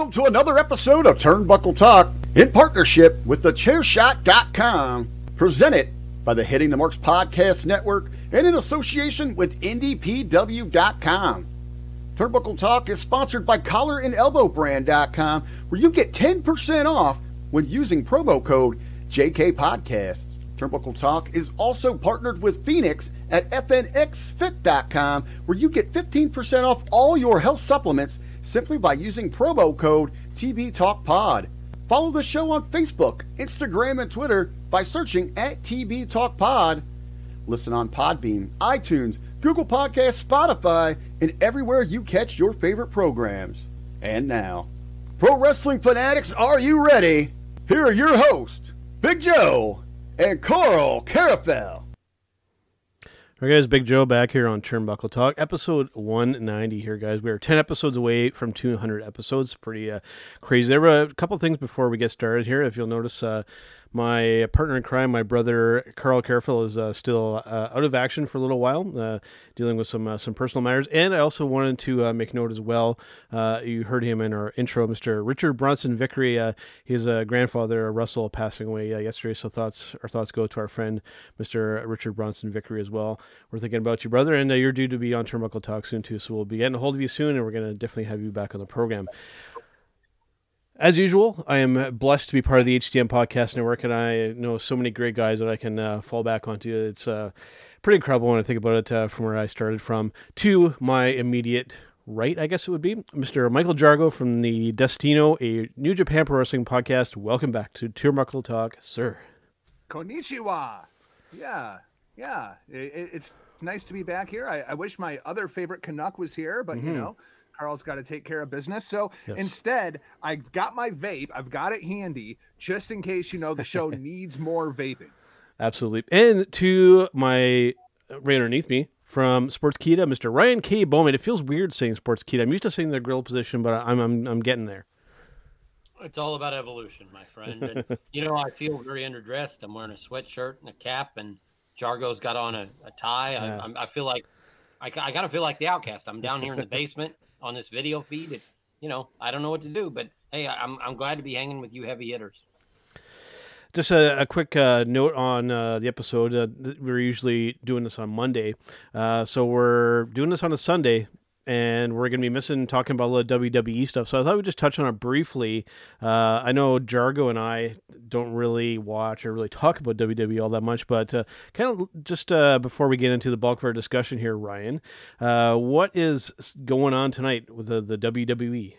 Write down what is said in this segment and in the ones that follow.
Welcome to another episode of Turnbuckle Talk in partnership with thechairshot.com, presented by the Hitting the Marks Podcast Network and in association with indypw.com. Turnbuckle Talk is sponsored by collarandelbowbrand.com, where you get 10% off when using promo code JKPodcast. Turnbuckle Talk is also partnered with Fenix at FNXFit.com, where you get 15% off all your health supplements simply by using promo code TBTalkPod. Follow the show on Facebook, Instagram, and Twitter by searching at TB Talk Pod. Listen on Podbean, iTunes, Google Podcasts, Spotify, and everywhere you catch your favorite programs. And now, Pro Wrestling Fanatics, are you ready? Here are your hosts, Big Joe and Carl Carafel. All right, guys, Big Joe back here on Turnbuckle Talk, episode 190 here, guys. We are 10 episodes away from 200 episodes. Pretty uh, crazy. There were a couple things before we get started here. If you'll notice, uh, my partner in crime, my brother Carl Careful, is uh, still uh, out of action for a little while, uh, dealing with some uh, some personal matters. And I also wanted to uh, make note as well. Uh, you heard him in our intro, Mr. Richard Bronson Vickery. his grandfather Russell passing away yesterday. So thoughts our thoughts go to our friend Mr. Richard Bronson Vickery as well. We're thinking about you, brother, and you're due to be on Turnbuckle Talk soon too. So we'll be getting a hold of you soon, and we're going to definitely have you back on the program. As usual, I am blessed to be part of the HTM Podcast Network, and I know so many great guys that I can uh, fall back onto. It's uh, pretty incredible when I think about it uh, from where I started from to my immediate right, I guess it would be. Mr. Michael Jargo from the Destino, a New Japan Pro Wrestling podcast. Welcome back to Turnbuckle Talk, sir. Konnichiwa. Yeah, yeah. It, it's nice to be back here. I, I, wish my other favorite Canuck was here, but mm-hmm. you know Carl's got to take care of business. So yes. instead, I've got my vape. I've got it handy just in case, you know, the show needs more vaping. Absolutely. And to my right underneath me, from Sports Sportskeeda, Mr. Ryan K. Boman. It feels weird saying Sports Sportskeeda. I'm used to saying the grill position, but I'm I'm I'm getting there. It's all about evolution, my friend. And, you know, I feel very underdressed. I'm wearing a sweatshirt and a cap, and Jargo's got on a, a tie. Yeah. I, I feel like I, I kind of feel like the outcast. I'm down here in the basement on this video feed. It's you know I don't know what to do, but hey, I'm I'm glad to be hanging with you heavy hitters. Just a, a quick uh, note on uh, the episode. Uh, we're usually doing this on Monday, uh, so we're doing this on a Sunday, and we're going to be missing talking about a little WWE stuff. So I thought we'd just touch on it briefly. Uh, I know Jargo and I don't really watch or really talk about WWE all that much, but uh, kind of just uh, before we get into the bulk of our discussion here, Ryan, uh, what is going on tonight with the, the? WWE?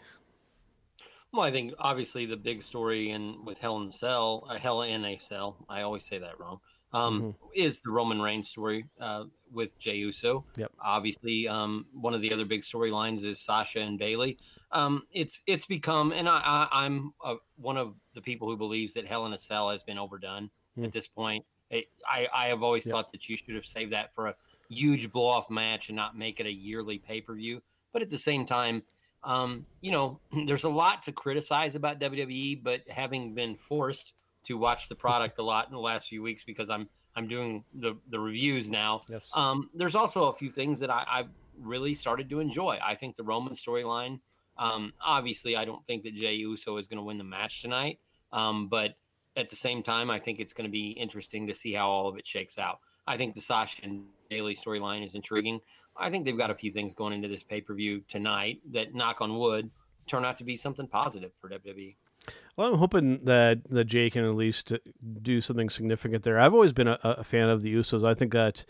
Well, I think obviously the big story in with Hell in a Cell, uh, Hell in a Cell, I always say that wrong, um, Mm-hmm. is the Roman Reigns story uh, with Jey Uso. Yep. Obviously, um, one of the other big storylines is Sasha and Bayley. Um, it's it's become, and I, I, I'm uh one of the people who believes that Hell in a Cell has been overdone Mm. at this point. It, I, I have always Yep. thought that you should have saved that for a huge blow off match and not make it a yearly pay per view. But at the same time, um, you know, there's a lot to criticize about WWE, but having been forced to watch the product a lot in the last few weeks because I'm I'm doing the the reviews now. Yes. Um, there's also a few things that I, I've really started to enjoy. I think the Roman storyline. Um, obviously, I don't think that Jey Uso is going to win the match tonight, um, but at the same time, I think it's going to be interesting to see how all of it shakes out. I think the Sasha and Bayley storyline is intriguing. I think they've got a few things going into this pay per view tonight that, knock on wood, turn out to be something positive for. WWE. Well, I'm hoping that that Jey can at least do something significant there. I've always been a, a fan of the Usos. I think that,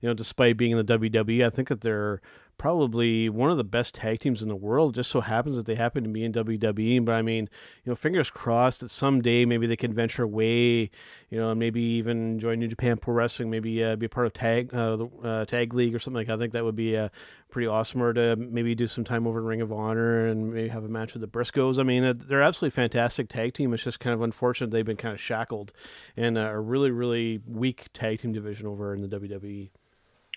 you know, despite being in the WWE, I think that they're probably one of the best tag teams in the world. Just so happens that they happen to be in WWE. But I mean, you know, fingers crossed that someday maybe they can venture away, you know, maybe even join New Japan Pro Wrestling, maybe uh, be a part of tag uh, uh, tag league or something like. that. I think that would be uh, pretty awesome. Or to maybe do some time over in Ring of Honor and maybe have a match with the Briscoes. I mean, uh, they're absolutely fantastic tag team. It's just kind of unfortunate they've been kind of shackled in a really really weak tag team division over in the. WWE.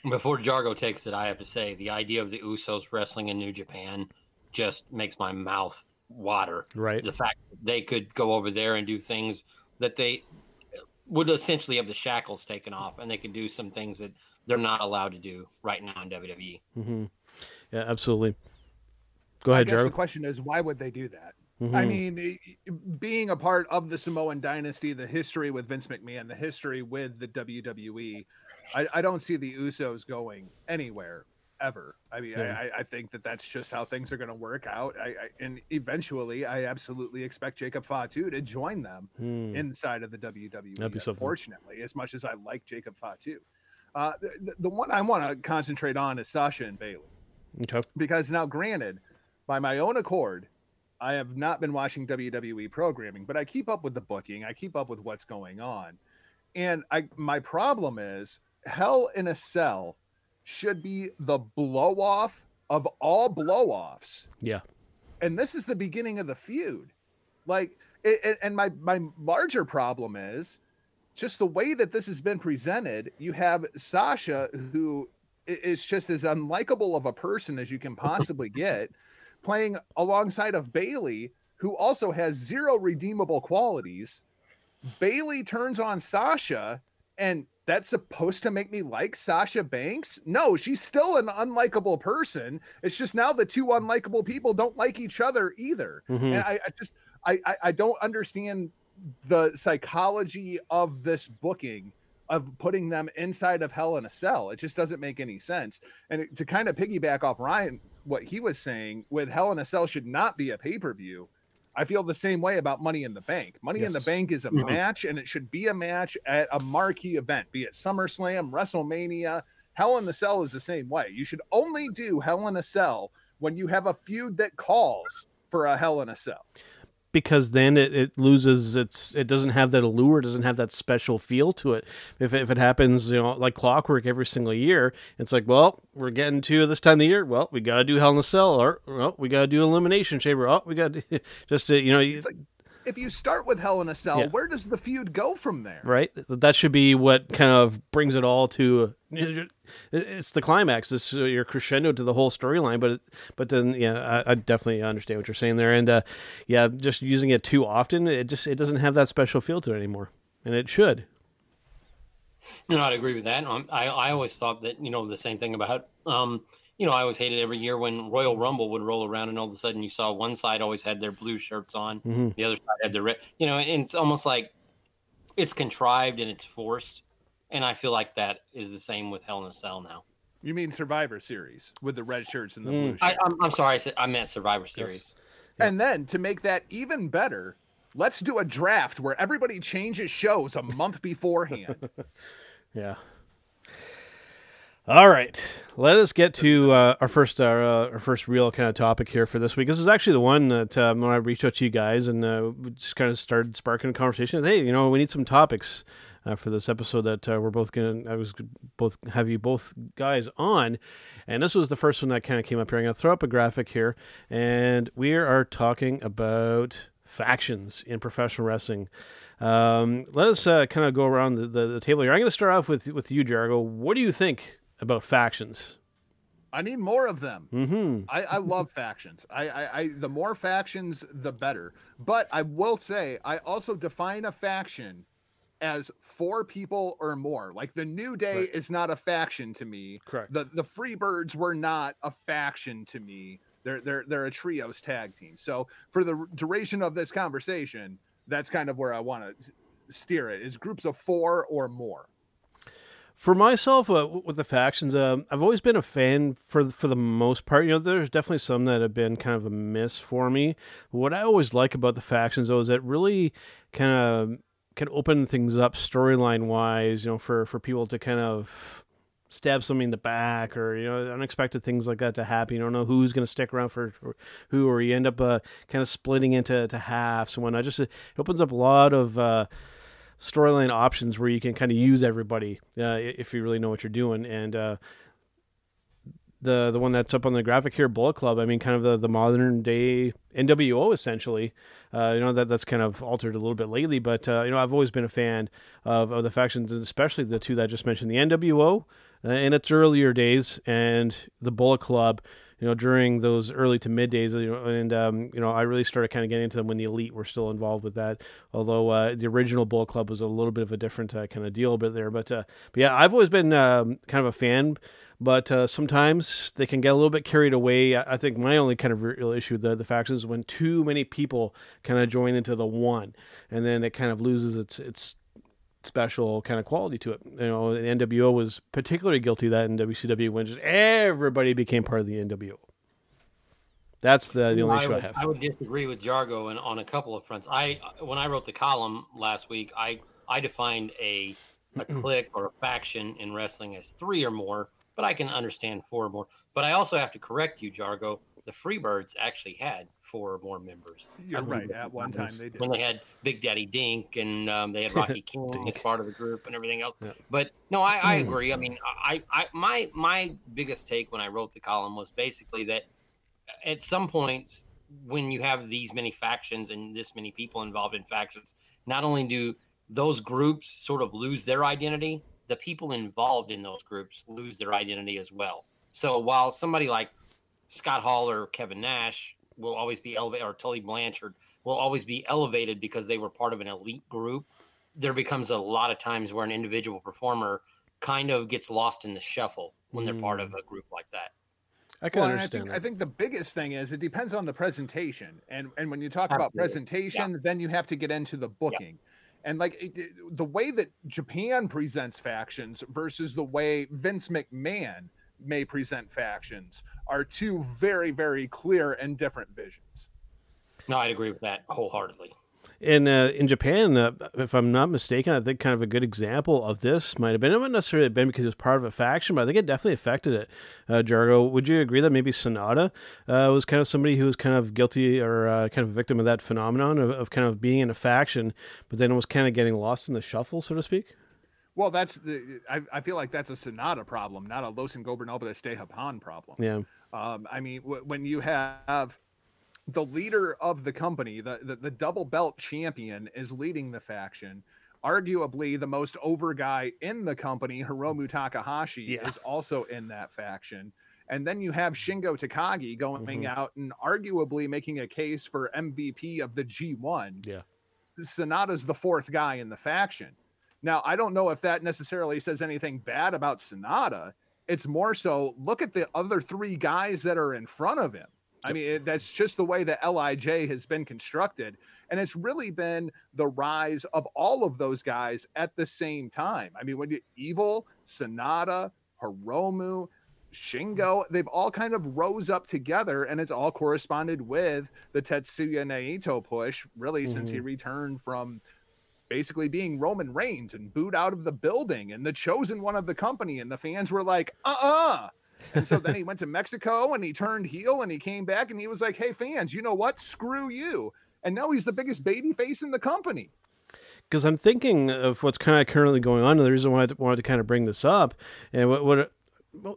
Before Jargo takes it, I have to say the idea of the Usos wrestling in New Japan just makes my mouth water. Right. The fact that they could go over there and do things that they would essentially have the shackles taken off and they could do some things that they're not allowed to do right now in WWE. hmm Yeah, absolutely. Go I ahead, guess the Jargo. question is, why would they do that? Mhm. I mean, being a part of the Samoan dynasty, the history with Vince McMahon, the history with the WWE, I, I don't see the Usos going anywhere ever. I mean, Yeah. I, I- think that that's just how things are going to work out. I, I, and eventually, I absolutely expect Jacob Fatu to join them Hmm. inside of the WWE. That'd be. Unfortunately, as much as I like Jacob Fatu, uh, the, the, the one I want to concentrate on is Sasha and Bayley Okay. because now granted by my own accord i have not been watching wwe programming but i keep up with the booking i keep up with what's going on and i my problem is hell in a cell should be the blow off of all blow offs Yeah. and this is the beginning of the feud. Like it, it- and my my larger problem is just the way that this has been presented you have sasha who is just as unlikable of a person as you can possibly get playing alongside of bayley who also has zero redeemable qualities. Bayley turns on sasha and that's supposed to make me like Sasha Banks? No, she's still an unlikable person. It's just now the two unlikable people don't like each other either. Mhm. And I, I just I, I I don't understand the psychology of this booking of putting them inside of Hell in a Cell. It just doesn't make any sense. And it- to kind of piggyback off Ryan, what he was saying with Hell in a Cell should not be a pay per view. I feel the same way about Money in the Bank. Money in the Bank is a mm-hmm. match, and it should be a match at a marquee event, be it SummerSlam, WrestleMania. Hell in the Cell is the same way. You should only do Hell in a Cell when you have a feud that calls for a Hell in a Cell. Because then it, it loses its it doesn't have that allure, doesn't have that special feel to it. If it, if it happens, you know, like clockwork every single year, it's like, well, we're getting to this time of the year. Well, we got to do Hell in a Cell, or well, we got to do Elimination Chamber. Oh, we got to just to, you know, you- like if you start with Hell in a Cell, Yeah. where does the feud go from there? right? That should be what kind of brings it all to. It's the climax. This uh, your crescendo to the whole storyline. But but then yeah, I, I, definitely understand what you're saying there. And uh, yeah, just using it too often, it just it doesn't have that special feel to it anymore, and it should. No, I'd agree with that. Um, I I always thought that you know the same thing about um you know, I always hated every year when Royal Rumble would roll around and all of a sudden you saw one side always had their blue shirts on, mm-hmm. the other side had their red. You know, and it's almost like it's contrived and it's forced. And I feel like that is the same with Hell in a Cell now. You mean Survivor Series with the red shirts and the mm. blue shirts? I, am sorry, I, said, I meant Survivor Series. Yes. And then to make that even better, let's do a draft where everybody changes shows a month beforehand. yeah. All right, let us get to uh, our first uh, our first real kind of topic here for this week. This is actually the one that um, when I reached out to you guys and uh, just kind of started sparking a conversation. Hey, you know, we need some topics uh, for this episode that uh, we're both gonna. I was both have you both guys on, and this was the first one that kind of came up here. I'm gonna throw up a graphic here, and we are talking about factions in professional wrestling. Um, let us uh, kind of go around the, the, the, table here. I'm going to start off with with you, Jargo. What do you think about factions. I need more of them. Mm-hmm. I, I, love factions. I, I, I, the more factions, the better. But I will say, I also define a faction as four people or more. Like the New Day right. is not a faction to me. Correct. The the Freebirds were not a faction to me. They're they're they're a trios tag team. So for the duration of this conversation, that's kind of where I want to steer it. Is groups of four or more. For myself, uh, with the factions, uh, I've always been a fan for for the most part. You know, there's definitely some that have been kind of a miss for me. What I always like about the factions, though, is that really kind of can open things up storyline wise. You know, for for people to kind of stab somebody in the back or you know unexpected things like that to happen. You don't know who's going to stick around for, who, or you end up uh, kind of splitting into to halves. And I just it opens up a lot of. Uh, storyline options where you can kind of use everybody uh, if you really know what you're doing. And uh, the the one that's up on the graphic here, Bullet Club. I mean, kind of the, the modern day NWO essentially. Uh, you know that that's kind of altered a little bit lately, but uh, you know I've always been a fan of, of the factions, and especially the two that I just mentioned, the NWO uh, in its earlier days, and the Bullet Club you know, during those early to mid days, you know, and um, you know, I really started kind of getting into them when the elite were still involved with that. Although uh, the original Bullet Club was a little bit of a different uh, kind of deal, but there, but uh, but yeah, I've always been um, kind of a fan. But uh, sometimes they can get a little bit carried away. I think my only kind of real issue with the, the is when too many people kind of join into the one, and then it kind of loses its its special kind of quality to it. You know, the NWO was particularly guilty of that in WCW when just everybody became part of the NWO. That's the, the only I issue would, I have. I would disagree with Jargo and on a couple of fronts. I when I wrote the column last week, I I defined a a clique or a faction in wrestling as three or more, but I can understand four or more. But I also have to correct you, Jargo. The Freebirds actually had four or more members. You're right. At one time, they did. When they had Big Daddy Dink and um, they had Rocky King as part of the group and everything else. Yeah. But no, I, I hmm. agree. I mean, I, I, my, my biggest take when I wrote the column was basically that at some points when you have these many factions and this many people involved in factions, not only do those groups sort of lose their identity, the people involved in those groups lose their identity as well. So while somebody like Scott Hall or Kevin Nash will always be elevated, or Tully Blanchard will always be elevated because they were part of an elite group. There becomes a lot of times where an individual performer kind of gets lost in the shuffle when they're part of mm. a group like that. I can well, understand. I think, I think, the biggest thing is it depends on the presentation, and and when you talk Absolutely. about presentation, yeah. then you have to get into the booking. Yeah. And like it, the way that Japan presents factions versus the way Vince McMahon may present factions are two very, very clear and different visions. No, I'd agree with that wholeheartedly. In uh, in Japan, uh, if I'm not mistaken, I think kind of a good example of this might have been. It might necessarily have been because it was part of a faction, but I think it definitely affected it. Uh, Jargo, would you agree that maybe Sanada uh, was kind of somebody who was kind of guilty or uh, kind of a victim of that phenomenon of, of kind of being in a faction, but then was kind of getting lost in the shuffle, so to speak? Well, that's the. I, I feel like that's a Sanada problem, not a Los Ingobernables de Japan problem. Yeah. Um, I mean, w- when you have the leader of the company, the, the, the double belt champion, is leading the faction. arguably the most over guy in the company, Hiromu Takahashi, yeah. is also in that faction. And then you have Shingo Takagi going mm-hmm. out and arguably making a case for MVP of the G1. Yeah. Sanada's the fourth guy in the faction. Now, I don't know if that necessarily says anything bad about Sanada. It's more so look at the other three guys that are in front of him. I mean, it, that's just the way that LIJ has been constructed. And it's really been the rise of all of those guys at the same time. I mean, when you Evil, Sanada, Hiromu, Shingo, they've all kind of rose up together and it's all corresponded with the Tetsuya Naito push, really, mm-hmm. since he mm-hmm. returned from basically being Roman Reigns and booed out of the building and the chosen one of the company. And the fans were like, uh uh-uh. uh and so then he went to Mexico and he turned heel and he came back and he was like, hey, fans, you know what? Screw you. And now he's the biggest baby face in the company. Because I'm thinking of what's kind of currently going on. And the reason why I wanted to kind of bring this up and what, what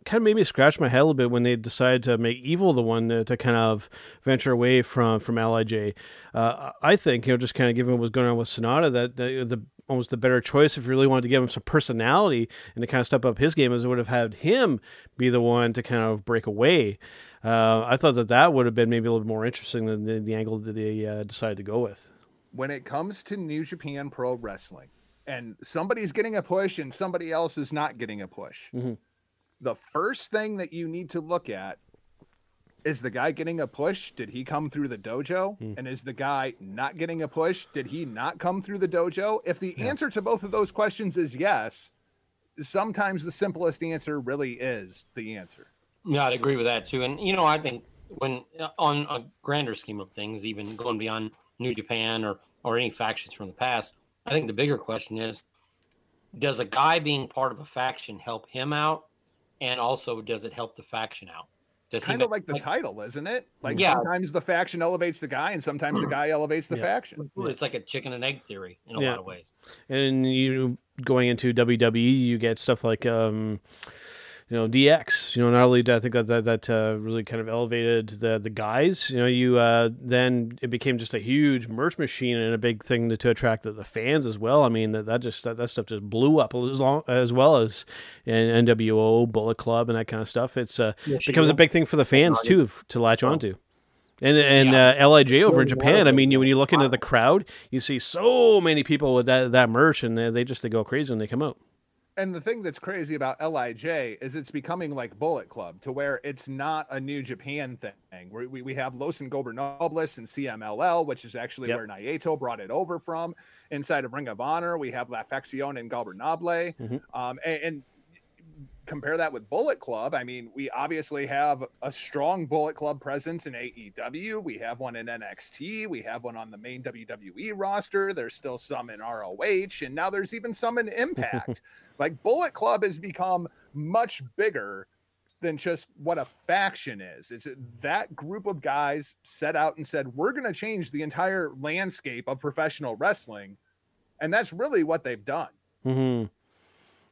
kind of made me scratch my head a little bit when they decided to make Evil the one to, to kind of venture away from from LIJ. Uh, I think you know just kind of given what was going on with Sanada that the, the almost the better choice if you really wanted to give him some personality and to kind of step up his game is it would have had him be the one to kind of break away. Uh, I thought that that would have been maybe a little bit more interesting than the, the angle that they uh, decided to go with. When it comes to New Japan Pro Wrestling, and somebody's getting a push and somebody else is not getting a push. Mm-hmm the first thing that you need to look at is the guy getting a push? Did he come through the dojo? Hmm. And is the guy not getting a push? Did he not come through the dojo? If the yeah. answer to both of those questions is yes, sometimes the simplest answer really is the answer. Yeah, I'd agree with that too. And you know, I think when on a grander scheme of things, even going beyond New Japan or or any factions from the past, I think the bigger question is does a guy being part of a faction help him out and also does it help the faction out? Does kind of like the like, title, isn't it? Like yeah. sometimes the faction elevates the guy, and sometimes the guy elevates the yeah. faction. It's like a chicken and egg theory in a yeah. lot of ways. And you going into WWE, you get stuff like um, you know DX. You know, not only did I think that that, that uh, really kind of elevated the the guys. You know, you uh, then it became just a huge merch machine and a big thing to, to attract the, the fans as well. I mean, that, that just that, that stuff just blew up as long as well as in NWO, Bullet Club, and that kind of stuff. It's uh, becomes a big thing for the fans too to latch onto. And and yeah. uh, LIJ over in Japan, I mean, you, when you look into the crowd, you see so many people with that that merch, and they, they just they go crazy when they come out and the thing that's crazy about LIJ is it's becoming like Bullet Club to where it's not a New Japan thing. We, we, we have Los Ingobernables and CMLL, which is actually yep. where Naito brought it over from. Inside of Ring of Honor, we have La Facción Ingobernable. Mm-hmm. Um, and, and compare that with Bullet Club, I mean, we obviously have a strong Bullet Club presence in AEW. We have one in NXT. We have one on the main WWE roster. There's still some in ROH, and now there's even some in Impact. like Bullet Club has become much bigger than just what a faction is. It's that group of guys set out and said, "We're going to change the entire landscape of professional wrestling," and that's really what they've done. Mm-hmm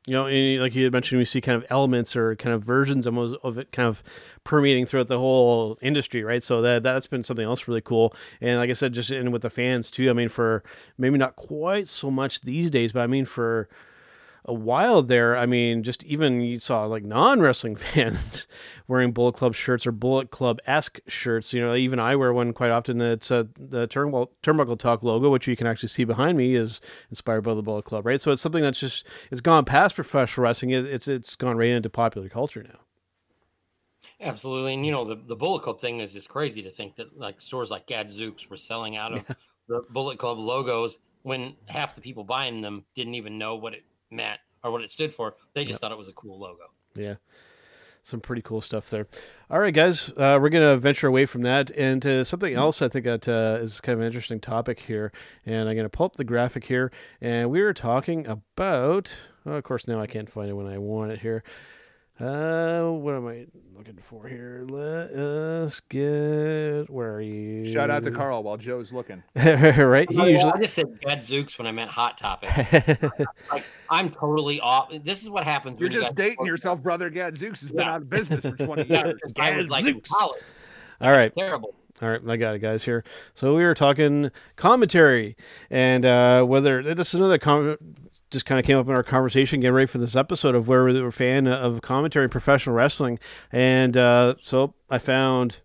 you know, like you had mentioned, we see kind of elements or kind of versions of it kind of permeating throughout the whole industry, right? So that that's been something else really cool. And like I said, just in with the fans too. I mean, for maybe not quite so much these days, but I mean for a while there, I mean, just even you saw like non wrestling fans wearing Bullet Club shirts or Bullet Club esque shirts. You know, even I wear one quite often. It's uh, the Turnbuckle, Turnbuckle Talk logo, which you can actually see behind me, is inspired by the Bullet Club, right? So it's something that's just it's gone past professional wrestling. It's it's gone right into popular culture now. Absolutely, and you know the the Bullet Club thing is just crazy to think that like stores like Gadzooks were selling out of yeah. the Bullet Club logos when half the people buying them didn't even know what it meant or what it stood for. They just yep. thought it was a cool logo. Yeah. Some pretty cool stuff there. All right, guys, uh, we're going to venture away from that into something else. I think that uh, is kind of an interesting topic here, and I'm going to pull up the graphic here. And we were talking about, well, of course, now I can't find it when I want it here. Uh, what am I looking for here? Let us get. Where are you? Shout out to Carl while Joe's looking. right. He usually. I just said Gadzooks when I meant Hot Topic. like, I'm totally off. This is what happens. You're just you dating yourself, brother. Gadzooks has yeah. been out of business for 20 years. Gadzooks. Like All right. Terrible. All right, I got it, guys. Here, so we were talking commentary, and uh, whether this is another com- just kind of came up in our conversation, getting ready for this episode of where we were a fan of commentary professional wrestling, and uh, so I found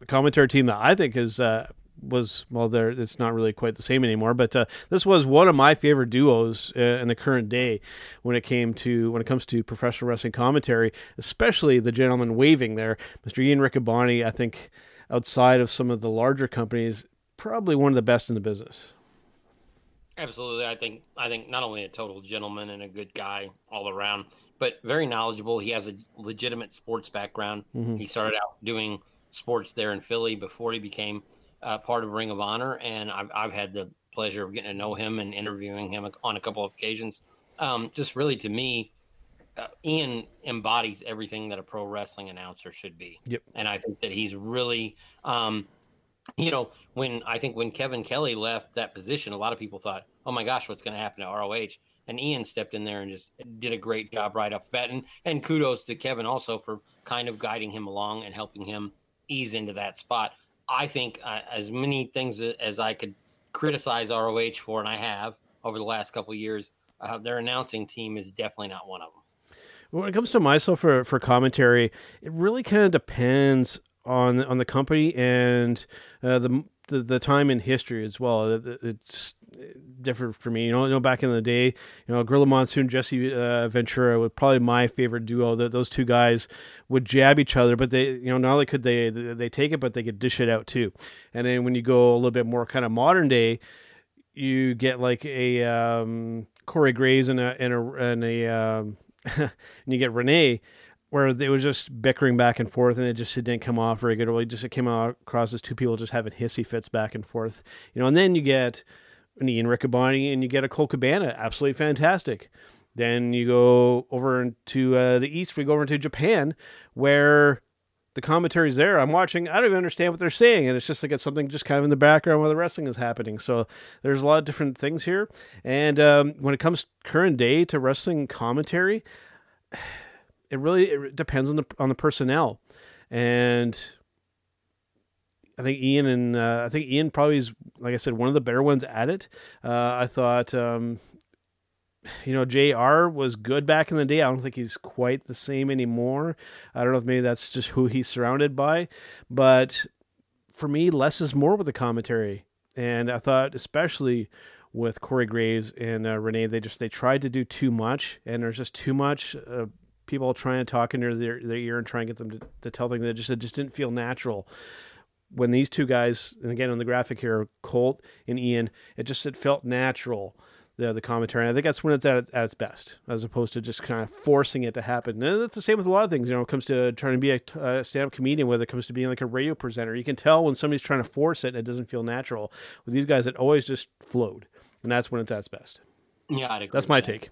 a commentary team that I think is uh, was well there it's not really quite the same anymore but uh, this was one of my favorite duos uh, in the current day when it came to when it comes to professional wrestling commentary especially the gentleman waving there mr ian riccaboni i think outside of some of the larger companies probably one of the best in the business absolutely i think i think not only a total gentleman and a good guy all around but very knowledgeable he has a legitimate sports background mm-hmm. he started out doing sports there in philly before he became uh, part of Ring of Honor, and I've, I've had the pleasure of getting to know him and interviewing him on a couple of occasions. Um, just really, to me, uh, Ian embodies everything that a pro wrestling announcer should be. Yep. And I think that he's really, um, you know, when I think when Kevin Kelly left that position, a lot of people thought, "Oh my gosh, what's going to happen to ROH?" And Ian stepped in there and just did a great job right off the bat. And and kudos to Kevin also for kind of guiding him along and helping him ease into that spot. I think uh, as many things as I could criticize ROH for, and I have over the last couple years, uh, their announcing team is definitely not one of them. When it comes to myself for, for commentary, it really kind of depends on on the company and uh, the, the, the time in history as well. It's different for me. You know, you know, back in the day, you know, Gorilla Monsoon, Jesse uh, Ventura was probably my favorite duo. That those two guys would jab each other, but they, you know, not only could they they take it, but they could dish it out too. And then when you go a little bit more kind of modern day, you get like a um, Corey Graves and a and a and a um, and you get Renee where it was just bickering back and forth and it just it didn't come off very good. It just it came out across as two people just having hissy fits back and forth. You know, and then you get an Ian Riccaboni and you get a Colt Cabana, absolutely fantastic. Then you go over into uh, the east, we go over into Japan, where the commentary's there. I'm watching, I don't even understand what they're saying. And it's just like it's something just kind of in the background where the wrestling is happening. So there's a lot of different things here. And um, when it comes current day to wrestling commentary, it really it depends on the on the personnel. And I think Ian and uh, I think Ian probably is, like I said, one of the better ones at it. Uh, I thought, um, you know, Jr. was good back in the day. I don't think he's quite the same anymore. I don't know if maybe that's just who he's surrounded by, but for me, less is more with the commentary. And I thought, especially with Corey Graves and uh, Renee, they just they tried to do too much, and there's just too much. Uh, people trying to talk into their, their ear and try and get them to, to tell things that just it just didn't feel natural when these two guys, and again on the graphic here, Colt and Ian, it just it felt natural. The, the commentary. And I think that's when it's at, at its best, as opposed to just kind of forcing it to happen. And that's the same with a lot of things. You know, it comes to trying to be a, a stand-up comedian, whether it comes to being like a radio presenter. You can tell when somebody's trying to force it and it doesn't feel natural. With these guys, it always just flowed, and that's when it's at its best. Yeah, that's my take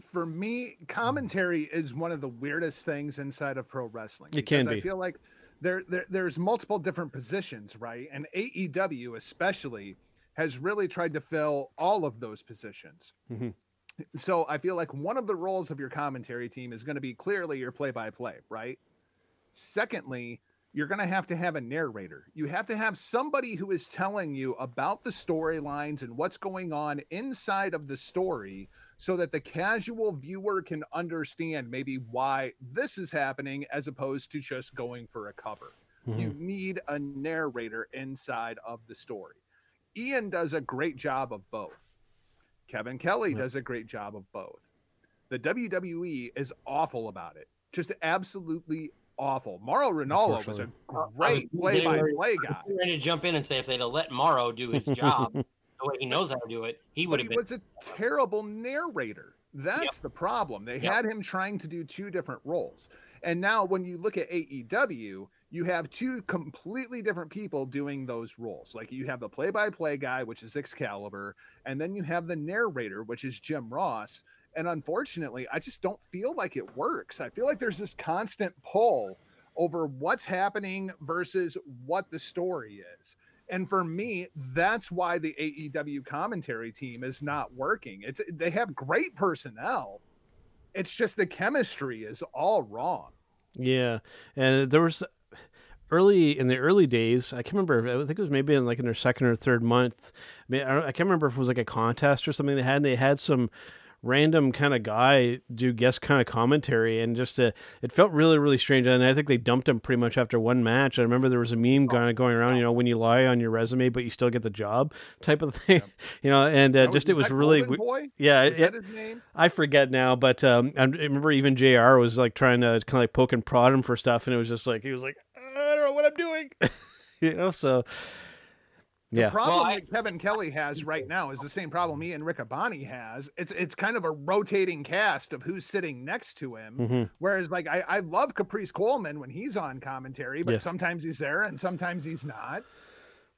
for me, commentary is one of the weirdest things inside of pro wrestling. It can be. I feel like there, there there's multiple different positions, right? And AEW especially has really tried to fill all of those positions. Mm-hmm. So I feel like one of the roles of your commentary team is going to be clearly your play-by-play, right? Secondly, you're going to have to have a narrator. You have to have somebody who is telling you about the storylines and what's going on inside of the story so that the casual viewer can understand maybe why this is happening as opposed to just going for a cover. Mm-hmm. You need a narrator inside of the story. Ian does a great job of both. Kevin Kelly does a great job of both. The WWE is awful about it. Just absolutely awful. Mauro Ranallo was a great play-by-play guy. Ready to jump in and say if they'd have let Mauro do his job, the way he knows how to do it, he would have been. was a terrible narrator. That's yep. the problem. They yep. had him trying to do two different roles. And now when you look at AEW, you have two completely different people doing those roles. Like you have the play-by-play guy, which is Excalibur, and then you have the narrator, which is Jim Ross. And unfortunately, I just don't feel like it works. I feel like there's this constant pull over what's happening versus what the story is. And for me, that's why the AEW commentary team is not working. It's they have great personnel. It's just the chemistry is all wrong. Yeah. And there was early in the early days. I can't remember. I think it was maybe in like in their second or third month. I, mean, I can't remember if it was like a contest or something they had. And They had some random kind of guy do guest kind of commentary and just uh, it felt really really strange and i think they dumped him pretty much after one match i remember there was a meme kind of going around you know when you lie on your resume but you still get the job type of thing you know and uh, just it was really boy? yeah it, that his name? i forget now but um, i remember even jr was like trying to kind of like poke and prod him for stuff and it was just like he was like i don't know what i'm doing you know so The yeah problem Well, I- that Kevin Kelly has right now is the same problem me and Riccaboni has. It's it's kind of a rotating cast of who's sitting next to him. Mhm. Whereas like I, I love Caprice Coleman when he's on commentary, but Yeah. sometimes he's there and sometimes he's not.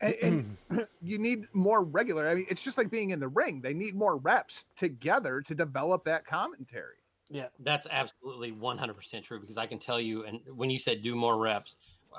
And, and you need more regular. I mean, it's just like being in the ring. They need more reps together to develop that commentary. Yeah, that's absolutely 100% true because I can tell you, and when you said do more reps,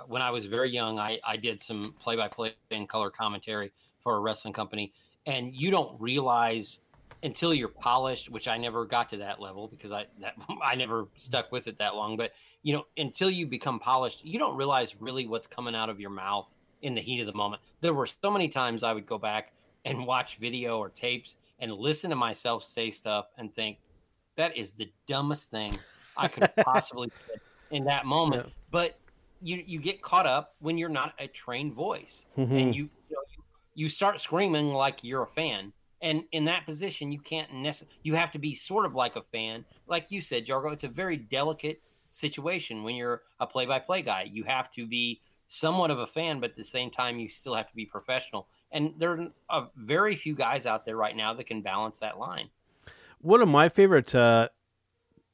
when I was very young, I, I did some play by play and color commentary for a wrestling company. And you don't realize until you're polished, which I never got to that level because I that I never stuck with it that long. But you know, until you become polished, you don't realize really what's coming out of your mouth in the heat of the moment. There were so many times I would go back and watch video or tapes and listen to myself say stuff and think, that is the dumbest thing I could possibly in that moment. Yeah. But you you get caught up when you're not a trained voice, Mhm. and you you, know, you you start screaming like you're a fan. And in that position, you can't necessarily. You have to be sort of like a fan, like you said, Jargo. It's a very delicate situation when you're a play-by-play guy. You have to be somewhat of a fan, but at the same time, you still have to be professional. And there are very few guys out there right now that can balance that line. one of my favorite uh,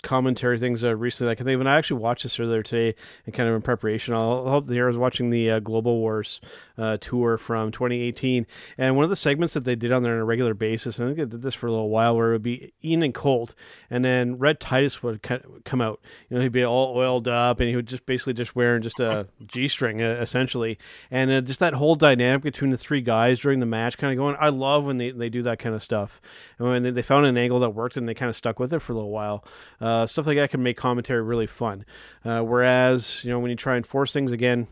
commentary things uh, recently. Like I think when I actually watched this earlier today, and kind of in preparation, I'll I'll hope the I was watching the uh, Global Wars uh, tour from 2018, and one of the segments that they did on there on a regular basis, and I think they did this for a little while, where it would be Ian and Colt, and then Red Titus would come out. You know, he'd be all oiled up, and he would just basically just wearing just a g string essentially, and uh, just that whole dynamic between the three guys during the match, kind of going. I love when they, they do that kind of stuff, and when they, they found an angle that worked, and they kind of stuck with it for a little while. Uh, stuff like that can make commentary really fun. Uh, whereas, you know, when you try and force things again,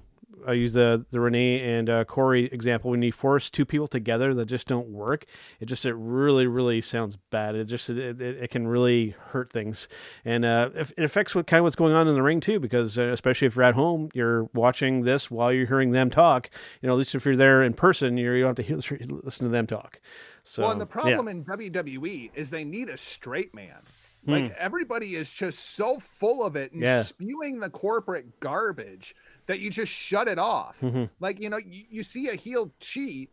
I use the the Renee and uh, Corey example. When you force two people together that just don't work, it just it really really sounds bad. It just it, it, it can really hurt things, and uh, it affects what kind of what's going on in the ring too. Because uh, especially if you're at home, you're watching this while you're hearing them talk. You know, at least if you're there in person, you're, you don't have to hear, listen to them talk. So well, and the yeah. problem in WWE is they need a straight man. Hmm. Like everybody is just so full of it and Yeah. spewing the corporate garbage that you just shut it off. Mm-hmm. Like, you know, you, you see a heel cheat,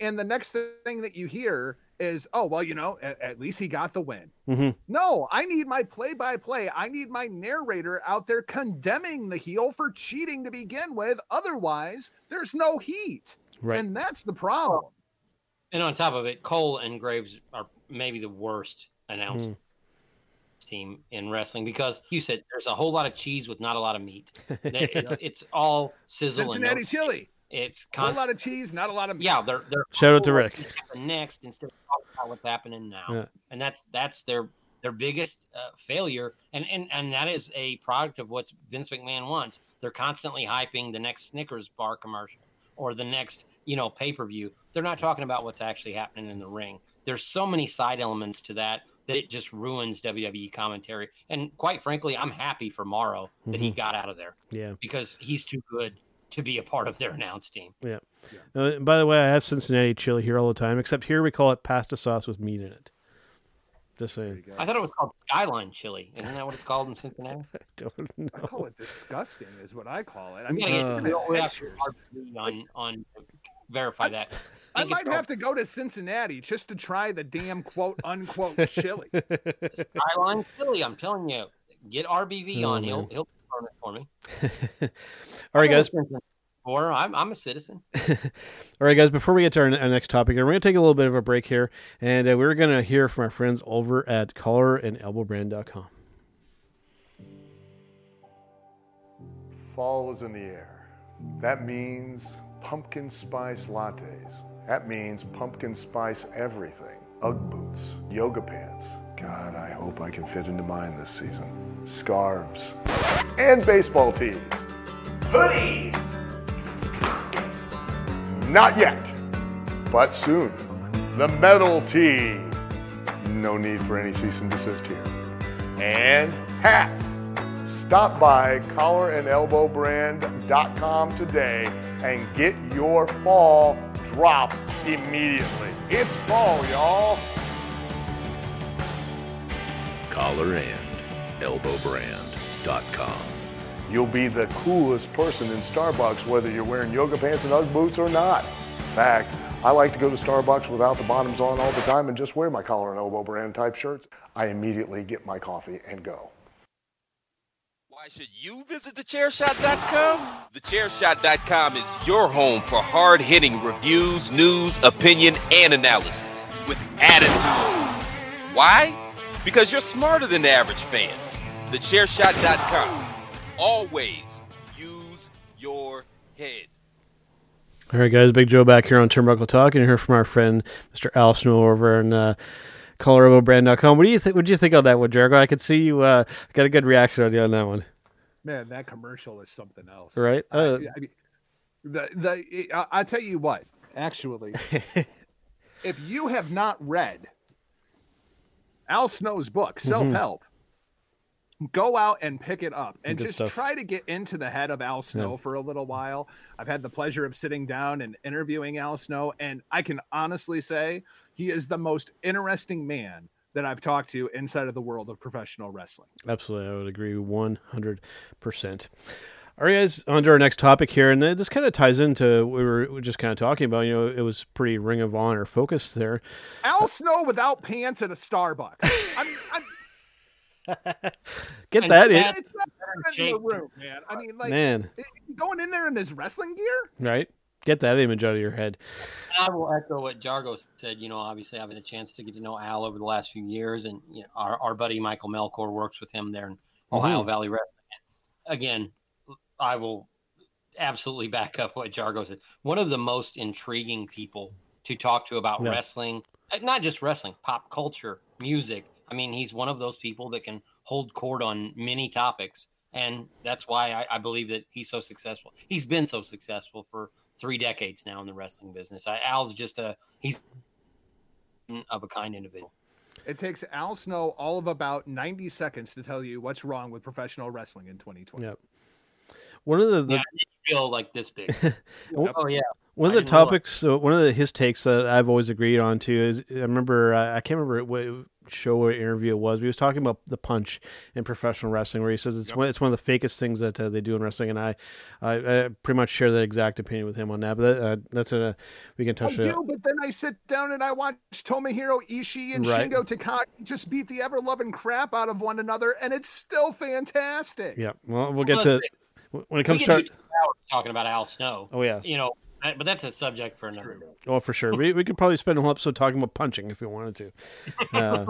and the next thing that you hear is, oh, well, you know, at, at least he got the win. Mhm. No, I need my play by play. I need my narrator out there condemning the heel for cheating to begin with. Otherwise, there's no heat. Right. And that's the problem. And on top of it, Cole and Graves are maybe the worst announced Hmm. Team in wrestling because you said there's a whole lot of cheese with not a lot of meat. It's it's all sizzle and Cincinnati no, chili. it's A whole lot of cheese, not a lot of meat. yeah. They're they're Shout out to Rick. next instead of talking about what's happening now, Yeah. and that's that's their their biggest uh, failure, and and and that is a product of what Vince McMahon wants. They're constantly hyping the next Snickers bar commercial or the next you know pay per view. They're not talking about what's actually happening in the ring. There's so many side elements to that that it just ruins WWE commentary. And quite frankly, I'm happy for Mauro that he got out of there Yeah. because he's too good to be a part of their announce team. Yeah. Uh, by the way, I have Cincinnati chili here all the time, except here we call it pasta sauce with meat in it. Just saying. I thought it was called Skyline Chili. Isn't that what it's called in Cincinnati? I don't I call it disgusting, is what I call it. I We mean, gotta Uh, get- we have to pictures. RP on on verify that. I think it's might have to go to Cincinnati just to try the damn quote unquote chili. Skyline Chili. I'm telling you, get RBV Oh, on. He'll he'll confirm it for me. All right, guys. Or I'm I'm a citizen. All right, guys. Before we get to our, our next topic, we're going to take a little bit of a break here, and uh, we're going to hear from our friends over at collar and elbowbrand.com. Fall is in the air. That means pumpkin spice lattes. That means pumpkin spice everything. Ugg boots, yoga pants. God, I hope I can fit into mine this season. Scarves. And baseball tees. Hoodies. Not yet, but soon. The Metal Tee. No need for any cease and desist here. And hats. Stop by collarandelbowbrand.com today and get your fall drop immediately. It's fall, y'all. Collar and elbowbrand.com. You'll be the coolest person in Starbucks whether you're wearing yoga pants and Ugg boots or not. In fact, I like to go to Starbucks without the bottoms on all the time and just wear my collar and elbow brand type shirts. I immediately get my coffee and go. Why should you visit thechairshot.com? Thechairshot.com is your home for hard hitting reviews, news, opinion, and analysis with attitude. Why? Because you're smarter than the average fan. Thechairshot.com. Always use your head. All right, guys. Big Joe back here on Turnbuckle Talk, and hear from our friend Mr. Al Snow over in uh, ColoradoBrand.com. What do you think? What do you think of that one, Jargo? I could see you uh, got a good reaction on you on that one. Man, that commercial is something else, right? Uh, I, I mean, the the I, I tell you what, actually, if you have not read Al Snow's book, Mm-hmm. Self Help, go out and pick it up and Good just stuff. try to get into the head of Al Snow Yeah. for a little while. I've had the pleasure of sitting down and interviewing Al Snow, and I can honestly say he is the most interesting man that I've talked to inside of the world of professional wrestling. Absolutely, I would agree one hundred percent. All right, guys, on to our next topic here, and this kind of ties into what we were just kind of talking about. You know, it was pretty Ring of Honor focused there. Al Snow without pants at a Starbucks. I'm, I'm Get And that in, it's not in the room, man. I mean, like man, going in there in his wrestling gear. right? Get that image out of your head. I will echo what Jargo said. You know, obviously having a chance to get to know Al over the last few years, and you know, our, our buddy Michael Melkor works with him there in mm-hmm. Ohio Valley Wrestling. Again, I will absolutely back up what Jargo said. One of the most intriguing people to talk to about Yeah. wrestling, not just wrestling, pop culture, music. I mean, he's one of those people that can hold court on many topics. And that's why I, I believe that he's so successful. He's been so successful for three decades now in the wrestling business. I, Al's just a he's of a kind individual. It takes Al Snow all of about 90 seconds to tell you what's wrong with professional wrestling in 2020. Yep. One of the, the Yeah, I feel like this big. Well, oh yeah, One of the topics, so one of the, his takes that I've always agreed on too is I remember uh, I can't remember what show or interview it was. But he was talking about the punch in professional wrestling, where he says it's one it's one of the fakest things that uh, they do in wrestling, and I, I I pretty much share that exact opinion with him on that. But that, uh, that's a we can touch it. do, but then I sit down and I watch Tomohiro Ishii and Right. Shingo Takagi just beat the ever loving crap out of one another, and it's still fantastic. Yeah, well, we'll get to when it comes can to. do talking about Al Snow. Oh yeah, You know, that- but that's a subject for another. day. oh for sure. we we could probably spend a whole episode talking about punching if we wanted to. Uh,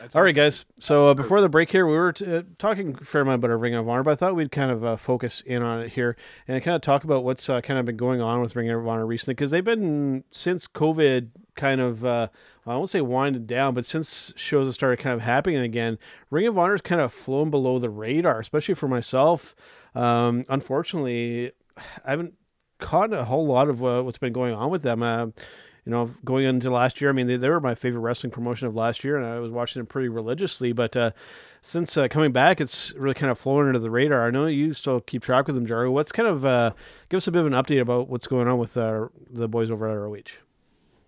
That's All right, awesome. guys. So uh, before the break here, we were t- uh, talking a fair amount about our Ring of Honor, but I thought we'd kind of uh, focus in on it here and kind of talk about what's uh, kind of been going on with Ring of Honor recently because they've been since COVID kind of uh, I won't say winded down, but since shows have started kind of happening again, Ring of Honor's kind of flown below the radar, especially for myself. Um, unfortunately, I haven't caught a whole lot of uh, what's been going on with them. Uh, you know, going into last year, I mean, they, they were my favorite wrestling promotion of last year, and I was watching them pretty religiously. But uh, since uh, coming back, it's really kind of flown under the radar. I know you still keep track with them, Jargo. What's kind of uh, give us a bit of an update about what's going on with uh, the boys over at ROH?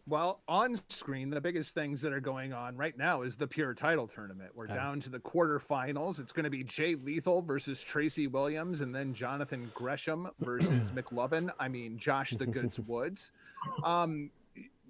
Well, on screen, the biggest things that are going on right now is the pure title tournament. We're down to the quarterfinals. It's going to be Jay Lethal versus Tracy Williams, and then Jonathan Gresham versus McLovin. I mean, Josh the Goods Woods. Um,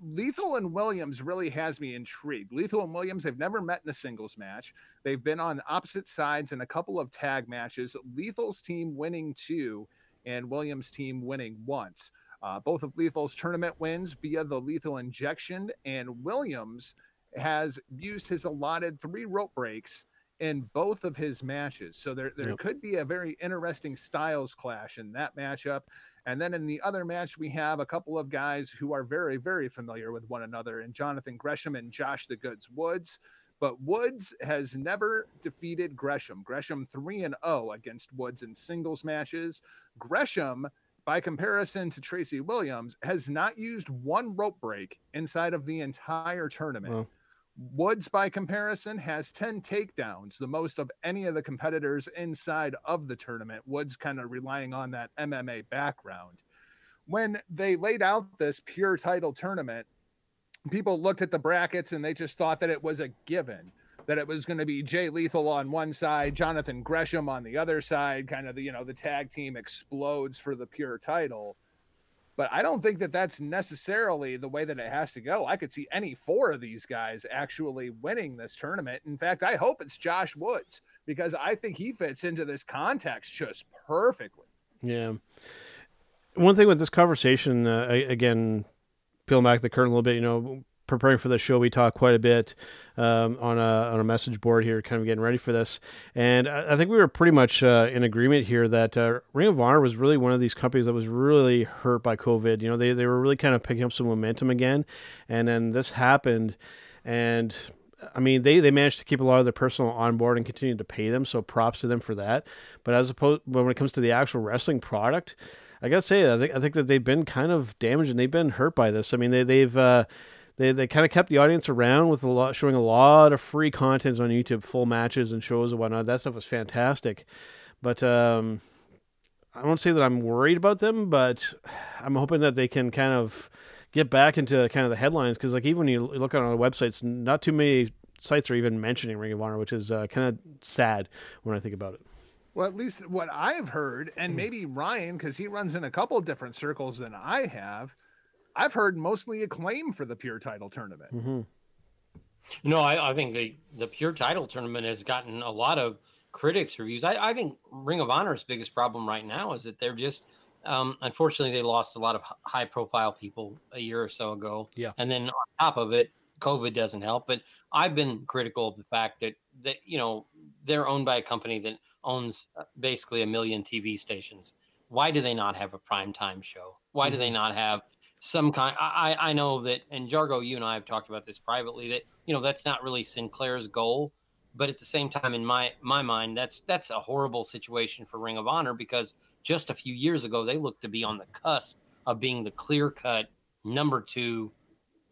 Lethal and Williams really has me intrigued. Lethal and Williams have never met in a singles match. They've been on opposite sides in a couple of tag matches. Lethal's team winning two, and Williams' team winning once. Uh, both of Lethal's tournament wins via the lethal injection, and Williams has used his allotted three rope breaks in both of his matches. So there, there Yep. could be a very interesting styles clash in that matchup. And then in the other match, we have a couple of guys who are very, very familiar with one another, and Jonathan Gresham and Josh the Goods Woods. But Woods has never defeated Gresham. Gresham 3 and 0 against Woods in singles matches. Gresham by comparison to Tracy Williams, has not used one rope break inside of the entire tournament. Woods, by comparison, has 10 takedowns, the most of any of the competitors inside of the tournament. Woods kind of relying on that MMA background. When they laid out this pure title tournament, people looked at the brackets and they just thought that it was a given that it was going to be Jay Lethal on one side, Jonathan Gresham on the other side, kind of the, you know, the tag team explodes for the pure title. But I don't think that that's necessarily the way that it has to go. I could see any four of these guys actually winning this tournament. In fact, I hope it's Josh Woods because I think he fits into this context just perfectly. Yeah. One thing with this conversation, uh, again, peeling back the curtain a little bit, you know, preparing for the show, we talked quite a bit um, on a on a message board here, kind of getting ready for this. And I, I think we were pretty much uh, in agreement here that uh, Ring of Honor was really one of these companies that was really hurt by COVID. You know, they they were really kind of picking up some momentum again, and then this happened, and. I mean, they, they managed to keep a lot of their personnel on board and continue to pay them, so props to them for that. But as opposed, when it comes to the actual wrestling product, I gotta say, I think I think that they've been kind of damaged and they've been hurt by this. I mean, they they've uh, they they kind of kept the audience around with a lot, showing a lot of free content on YouTube, full matches and shows and whatnot. That stuff was fantastic, but um, I won't say that I'm worried about them, but I'm hoping that they can kind of get back into kind of the headlines because, like, even when you look on our websites, not too many sites are even mentioning Ring of Honor, which is uh, kind of sad when I think about it. Well, at least what I've heard, and maybe Ryan, because he runs in a couple different circles than I have I've heard mostly acclaim for the pure title tournament. Mm-hmm. No, I, I, think the the pure title tournament has gotten a lot of critics reviews. I, I think Ring of Honor's biggest problem right now is that they're just um, unfortunately they lost a lot of high profile people a year or so ago. Yeah, and then on top of it, COVID doesn't help. But I've been critical of the fact that that you know they're owned by a company that owns uh, basically a million TV stations. Why do they not have a prime time show? Why do they mm-hmm. not have some kind I, I know that and Jargo, you and I have talked about this privately that you know that's not really Sinclair's goal. But at the same time, in my my mind, that's that's a horrible situation for Ring of Honor because just a few years ago they looked to be on the cusp of being the clear cut number two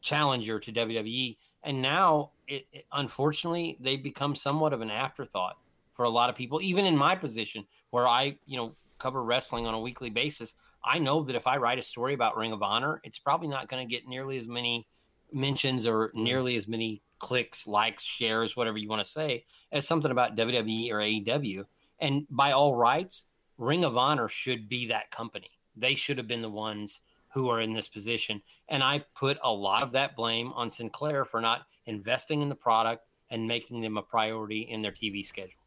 challenger to WWE. And now it, it unfortunately they become somewhat of an afterthought for a lot of people, even in my position where I, you know, cover wrestling on a weekly basis. I know that if I write a story about Ring of Honor, it's probably not going to get nearly as many mentions or mm. nearly as many clicks, likes, shares, whatever you want to say, as something about WWE or AEW. And by all rights, Ring of Honor should be that company. They should have been the ones who are in this position. And I put a lot of that blame on Sinclair for not investing in the product and making them a priority in their TV schedule.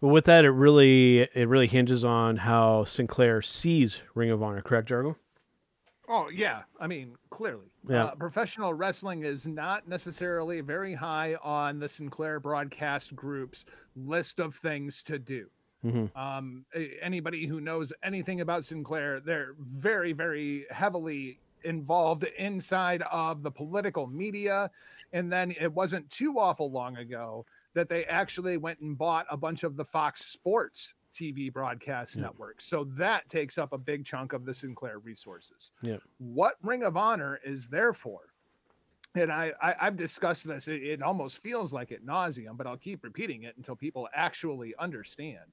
But with that, it really it really hinges on how Sinclair sees Ring of Honor. Correct, Jargo? Oh yeah, I mean clearly, yeah. Uh, professional wrestling is not necessarily very high on the Sinclair Broadcast Group's list of things to do. Mm-hmm. Um, anybody who knows anything about Sinclair, they're very, very heavily involved inside of the political media. And then it wasn't too awful long ago that they actually went and bought a bunch of the Fox Sports TV broadcast yeah. networks. So that takes up a big chunk of the Sinclair resources. Yeah. What Ring of Honor is there for? And I, I have discussed this. It, it almost feels like it nauseum, but I'll keep repeating it until people actually understand.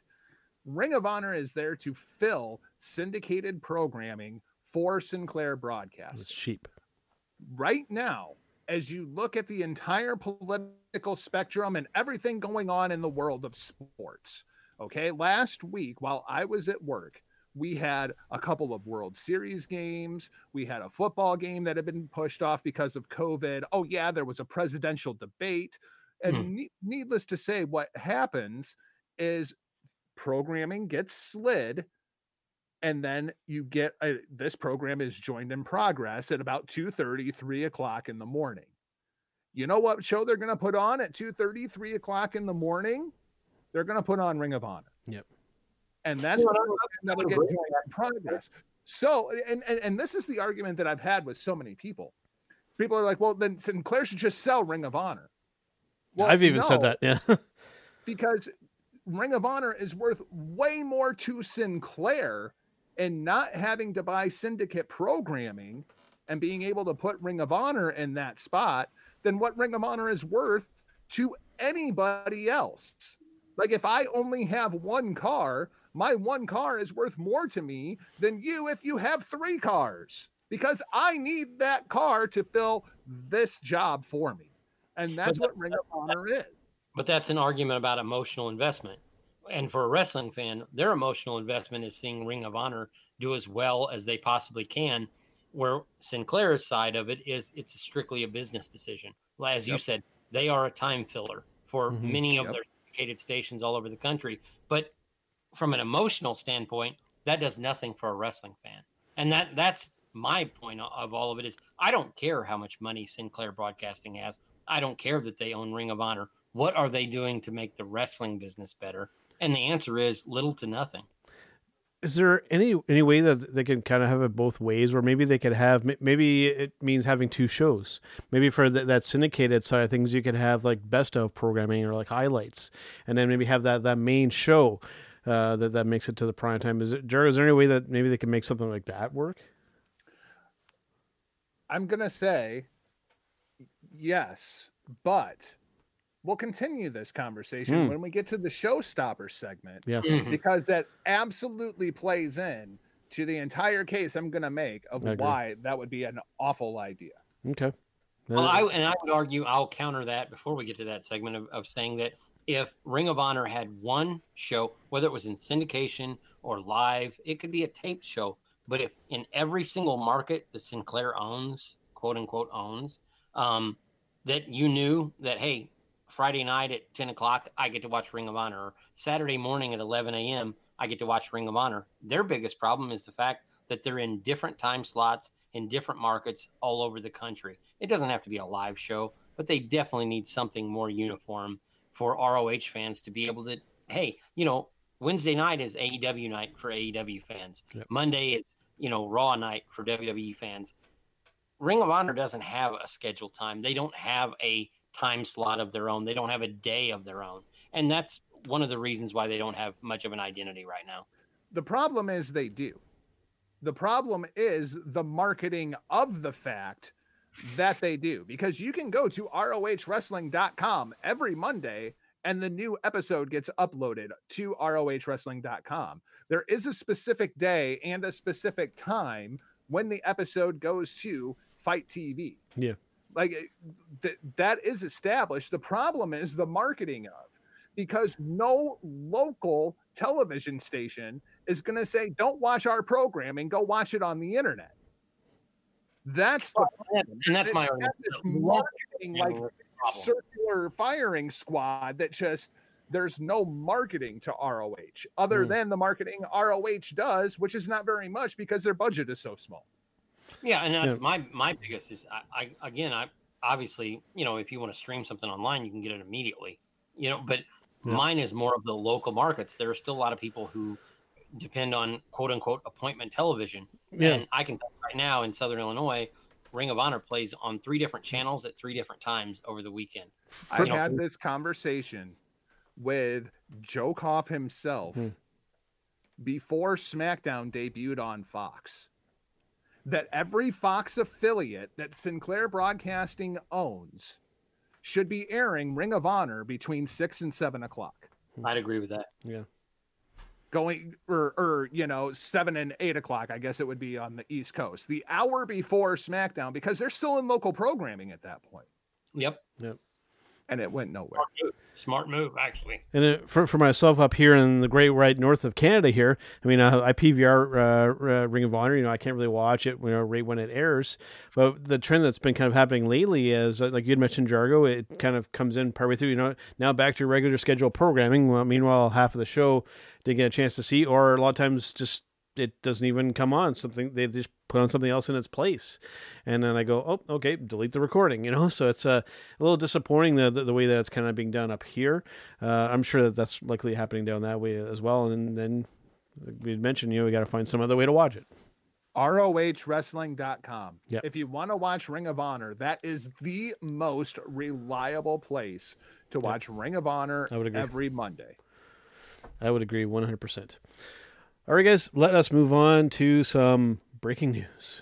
Ring of Honor is there to fill syndicated programming for Sinclair broadcast. It's cheap. Right now, as you look at the entire political spectrum and everything going on in the world of sports. Okay, last week while I was at work, we had a couple of World Series games. We had a football game that had been pushed off because of COVID. Oh, yeah, there was a presidential debate. And hmm. ne- needless to say, what happens is programming gets slid and then you get a, this program is joined in progress at about 2 30 3 o'clock in the morning you know what show they're going to put on at 2 30 3 o'clock in the morning? They're going to put on ring of honor. Yep. And that's that'll get joined in progress. So and, and and this is the argument that i've had with so many people. People are like well then sinclair should just sell ring of honor. Well, i've even no, said that yeah. Because ring of honor is worth way more to sinclair and not having to buy syndicate programming and being able to put Ring of Honor in that spot than what Ring of Honor is worth to anybody else. Like if I only have one car, my one car is worth more to me than you if you have three cars because I need that car to fill this job for me. And that's what Ring of Honor is. But that's an argument about emotional investment. And for a wrestling fan, their emotional investment is seeing Ring of Honor do as well as they possibly can. Where Sinclair's side of it is it's strictly a business decision. As you said, they are a time filler for mm-hmm. many of yep. their dedicated stations all over the country. But from an emotional standpoint, that does nothing for a wrestling fan. And that that's my point of all of it is I don't care how much money Sinclair Broadcasting has. I don't care that they own Ring of Honor. What are they doing to make the wrestling business better? And the answer is little to nothing. Is there any any way that they can kind of have it both ways, where maybe they could have maybe it means having two shows. Maybe for the, that syndicated side of things, you could have like best of programming or like highlights, and then maybe have that that main show uh, that that makes it to the prime time. Is it? Is there any way that maybe they can make something like that work? I'm gonna say yes, but we'll continue this conversation mm. when we get to the showstopper segment. Yes. Mm-hmm. Because that absolutely plays in to the entire case I'm going to make of why that would be an awful idea. Okay. Well, I, and I would argue I'll counter that before we get to that segment of, of saying that if Ring of Honor had one show, whether it was in syndication or live, it could be a taped show. But if in every single market that Sinclair owns, quote unquote owns, um, that you knew that hey, Friday night at 10 o'clock, I get to watch Ring of Honor. Saturday morning at 11 a.m., I get to watch Ring of Honor. Their biggest problem is the fact that they're in different time slots in different markets all over the country. It doesn't have to be a live show, but they definitely need something more uniform for ROH fans to be able to, hey, you know, Wednesday night is AEW night for AEW fans. Yep. Monday is, you know, Raw night for WWE fans. Ring of Honor doesn't have a scheduled time. They don't have a time slot of their own. They don't have a day of their own. And that's one of the reasons why they don't have much of an identity right now. The problem is they do. The problem is the marketing of the fact that they do because you can go to rohwrestling.com every Monday and the new episode gets uploaded to rohwrestling.com. There is a specific day and a specific time when the episode goes to FITE TV. Yeah. Like eh, th- that is established. The problem is the marketing of because no local television station is going to say, "Don't watch our programming. Go watch it on the internet." That's the and that's my marketing like circular firing squad that just there's no marketing to ROH other mm. than the marketing ROH does, which is not very much because their budget is so small. Yeah, and that's yeah. my my biggest is I, I again I obviously you know if you want to stream something online you can get it immediately you know but yeah. mine is more of the local markets there are still a lot of people who depend on quote unquote appointment television yeah. and I can tell right now in Southern Illinois Ring of Honor plays on three different channels at three different times over the weekend. I you know, had this conversation with Joe Koff himself hmm. before SmackDown debuted on Fox that every Fox affiliate that Sinclair Broadcasting owns should be airing Ring of Honor between six and seven o'clock. Hmm. I'd agree with that. Yeah. Going or or you know seven and eight o'clock, I guess it would be on the East Coast. The hour before SmackDown because they're still in local programming at that point. Yep. Yep and it went nowhere. Smart move, actually. And it, for for myself up here in the great right north of Canada, here, I mean, uh, I PVR uh, uh, Ring of Honor. You know, I can't really watch it, you know, right when it airs. But the trend that's been kind of happening lately is, uh, like you had mentioned, Jargo, it kind of comes in partway through. You know, now back to regular scheduled programming. Well, meanwhile, half of the show didn't get a chance to see, or a lot of times just it doesn't even come on. Something they just put on something else in its place, and then I go, oh, okay, delete the recording. You know, so it's uh, a little disappointing the, the, the way that it's kind of being done up here. Uh, I'm sure that that's likely happening down that way as well. And then we mentioned, you know, we got to find some other way to watch it. ROHWrestling.com. Yep. If you want to watch Ring of Honor, that is the most reliable place to watch yep. Ring of Honor every Monday. I would agree 100%. All right, guys, let us move on to some breaking news.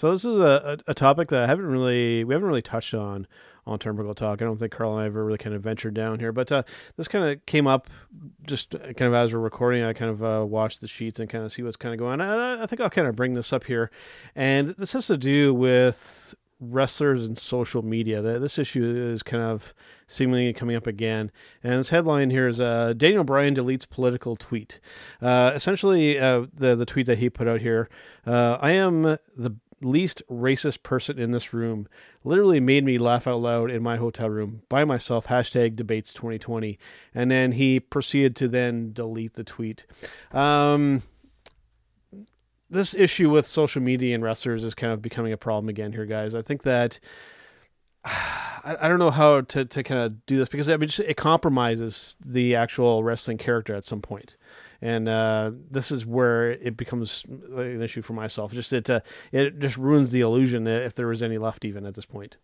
So this is a, a, topic that I haven't really we haven't really touched on on Turnbuckle Talk. I don't think Carl and I ever really kind of ventured down here, but uh, this kind of came up just kind of as we're recording. I kind of uh, watched the sheets and kind of see what's kind of going on. I, I think I'll kind of bring this up here, and this has to do with wrestlers and social media. This issue is kind of seemingly coming up again. And this headline here is uh, Daniel Bryan deletes political tweet. Uh, essentially, uh, the the tweet that he put out here. Uh, I am the least racist person in this room literally made me laugh out loud in my hotel room by myself hashtag debates 2020 and then he proceeded to then delete the tweet. Um, this issue with social media and wrestlers is kind of becoming a problem again here guys. I think that I, don't know how to, to kind of do this because I mean, just, it compromises the actual wrestling character at some point and uh, this is where it becomes an issue for myself. Just it uh, it just ruins the illusion if there was any left even at this point.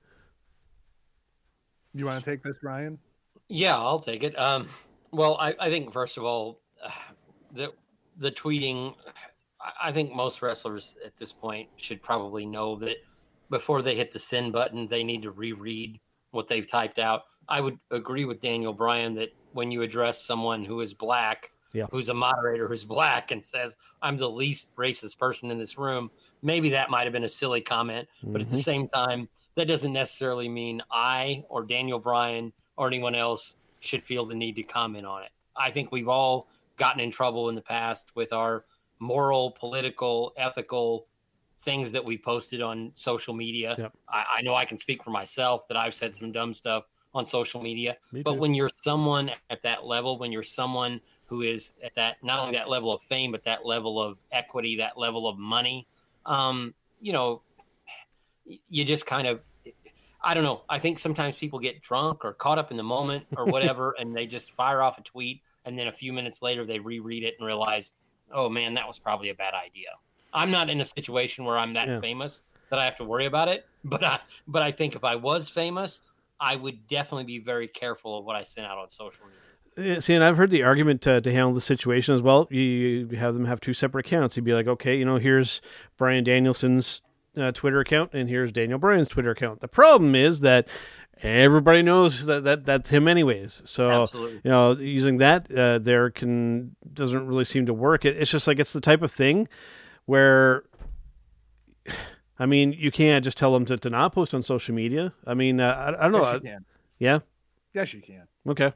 You want to take this, Ryan? Yeah, I'll take it. Um, well, I, I think first of all, uh, the the tweeting. I think most wrestlers at this point should probably know that before they hit the send button, they need to reread what they've typed out. I would agree with Daniel Bryan that when you address someone who is black, yeah. who's a moderator who's black and says i'm the least racist person in this room maybe that might have been a silly comment but mm-hmm. at the mm-hmm. same time that doesn't necessarily mean i or daniel bryan or anyone else should feel the need to comment on it i think we've all gotten in trouble in the past with our moral political ethical things that we posted on social media yep. I, I know i can speak for myself that i've said some dumb stuff on social media. But when you're someone at that level, when you're someone who is at that not only that level of fame but that level of equity that level of money. Um, you know you just kind of i don't know. I think sometimes people get drunk or caught up in the moment or whatever and they just fire off a tweet and then a few minutes later they reread it and realize oh man that was probably a bad idea. I'm not in a situation where i'm that yeah. famous that i have to worry about it but i but i think if i was famous i would definitely be very careful of what i sent out on social media See, and I've heard the argument to, to handle the situation as well. You have them have two separate accounts. You'd be like, okay, you know, here's Bryan Danielson's uh, Twitter account, and here's Daniel Bryan's Twitter account. The problem is that everybody knows that, that that's him anyways. So Absolutely. you know, using that uh, there can doesn't really seem to work. It, it's just like it's the type of thing where. I mean, you can't just tell them to, to not post on social media. I mean, uh, I, I, don't yes, know. Yeah. Yes, you can. Okay.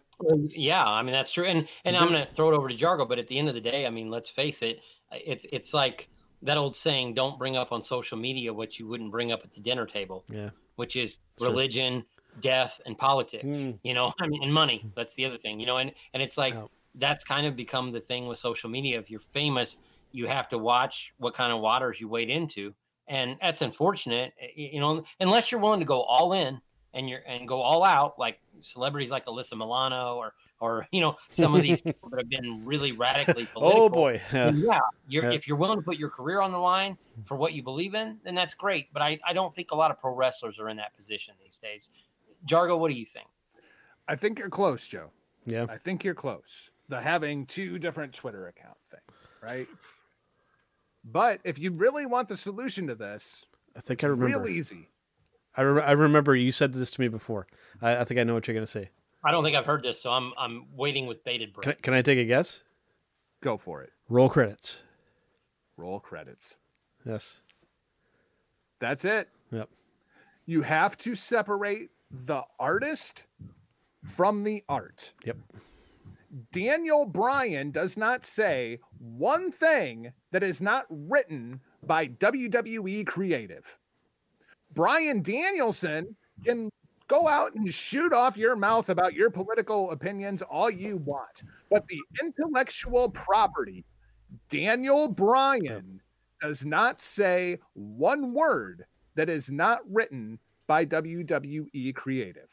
Yeah, I mean that's true, and and I'm gonna throw it over to Jargo. But at the end of the day, I mean, let's face it, it's it's like that old saying: "Don't bring up on social media what you wouldn't bring up at the dinner table." Yeah. Which is religion, death, and politics. Mm. You know, I mean, and money. That's the other thing. You know, and and it's like oh. that's kind of become the thing with social media. If you're famous, you have to watch what kind of waters you wade into, and that's unfortunate. You know, unless you're willing to go all in and you're and go all out like celebrities like Alyssa Milano or or you know some of these people that have been really radically oh, political. Oh boy, yeah. yeah, you're, if you're willing to put your career on the line for what you believe in, then that's great. But I, I don't think a lot of pro wrestlers are in that position these days. Jargo, what do you think? I think you're close, Joe. Yeah, I think you're close. The having two different Twitter account things, right? But if you really want the solution to this, I think I remember. Real easy. I, re- I remember you said this to me before. I, I think I know what you're going to say. I don't think I've heard this, so I'm I'm waiting with bated breath. Can, can I take a guess? Go for it. Roll credits. Roll credits. Yes. That's it. Yep. You have to separate the artist from the art. Yep. Daniel Bryan does not say one thing that is not written by WWE Creative. Bryan Danielson can go out and shoot off your mouth about your political opinions all you want. But the intellectual property, Daniel Bryan, does not say one word that is not written by WWE Creative.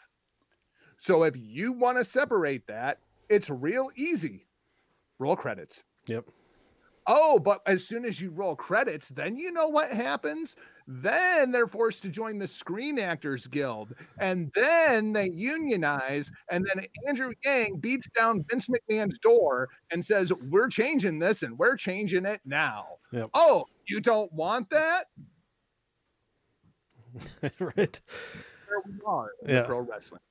So if you want to separate that, it's real easy. Roll credits. Yep. Oh, but as soon as you roll credits, then you know what happens? Then they're forced to join the Screen Actors Guild. And then they unionize. And then Andrew Yang beats down Vince McMahon's door and says, We're changing this and we're changing it now. Yep. Oh, you don't want that? right. There we are in Yeah. pro wrestling.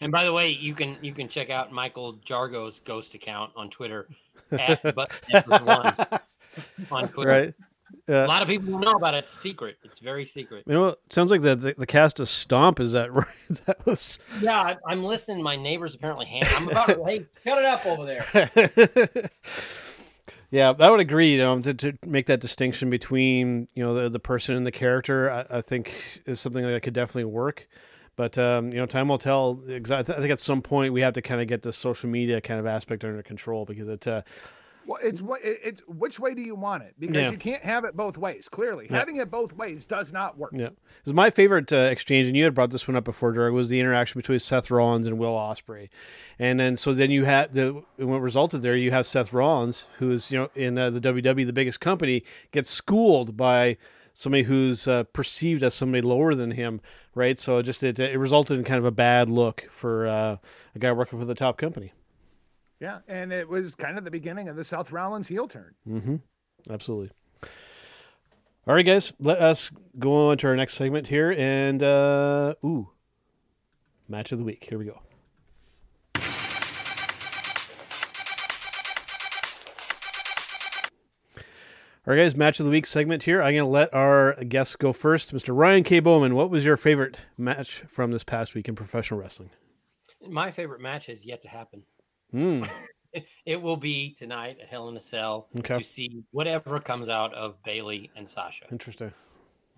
And by the way, you can you can check out Michael Jargo's ghost account on Twitter at Buttsteppers1 on Twitter. Right. Yeah. A lot of people don't know about it. It's secret. It's very secret. You know, what? sounds like the, the the cast of Stomp is that right? that was Yeah, I, I'm listening. My neighbors apparently hand. I'm about to hey, cut it up over there. yeah, I would agree. You know, to, to make that distinction between you know the the person and the character, I, I think is something that could definitely work. But um, you know, time will tell. I think at some point we have to kind of get the social media kind of aspect under control because it's uh, Well, it's what it's which way do you want it? Because Yeah. you can't have it both ways. Clearly, Yeah. having it both ways does not work. Yeah, because my favorite uh, exchange, and you had brought this one up before, Derek, was the interaction between Seth Rollins and Will Ospreay, and then so then you had the what resulted there. You have Seth Rollins, who is you know in uh, the WWE, the biggest company, gets schooled by somebody who's uh, perceived as somebody lower than him, right? So it just it, it resulted in kind of a bad look for uh, a guy working for the top company. Yeah, and it was kind of the beginning of the Seth Rollins heel turn. Mm-hmm. Absolutely. All right, guys, let us go on to our next segment here, and uh, ooh, match of the week. Here we go. All right, guys, match of the week segment here. I'm going to let our guests go first. Mr. Ryan K. Boman, what was your favorite match from this past week in professional wrestling? My favorite match has yet to happen. Hmm. It will be tonight at Hell in a Cell Okay. to see whatever comes out of Bayley and Sasha. Interesting.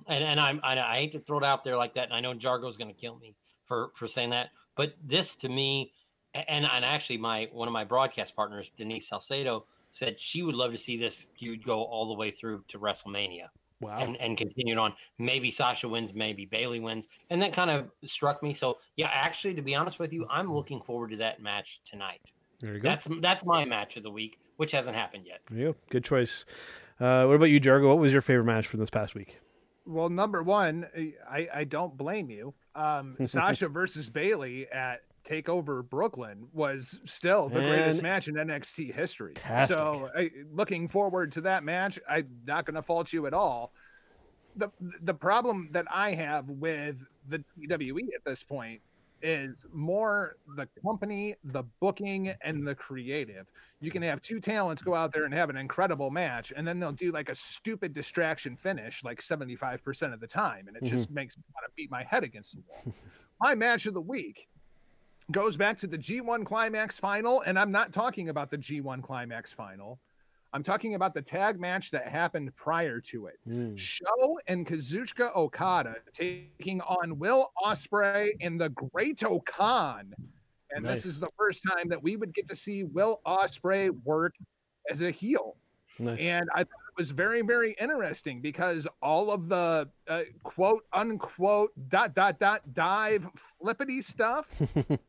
And and I'm I, I hate to throw it out there like that, and I know Jargo's going to kill me for for saying that, but this to me, and and actually my one of my broadcast partners, Denise Salcedo, said she would love to see this feud go all the way through to WrestleMania. Wow. And, and continued on. Maybe Sasha wins, maybe Bayley wins. And that kind of struck me. So yeah, actually, to be honest with you, I'm looking forward to that match tonight. There you go. That's that's my match of the week, which hasn't happened yet. There you go. Good choice. Uh, what about you, Jargo? What was your favorite match from this past week? Well, number one, I, I don't blame you. Um, Sasha versus Bailey at Takeover Brooklyn was still the greatest match in NXT history. So, I, looking forward to that match. I'm not going to fault you at all. The the problem that I have with the WWE at this point is more the company, the booking, and the creative. You can have two talents go out there and have an incredible match, and then they'll do like a stupid distraction finish like 75% of the time. And it just mm-hmm. makes me want to beat my head against the wall. my match of the week goes back to the G1 Climax final, and I'm not talking about the G1 Climax final. I'm talking about the tag match that happened prior to it. Show and Kazuchika Okada taking on Will Ospreay and the Great-O-Khan. And Nice. this is the first time that we would get to see Will Ospreay work as a heel. Nice. And I thought it was very, very interesting because all of the uh, quote unquote dot dot dot dive flippity stuff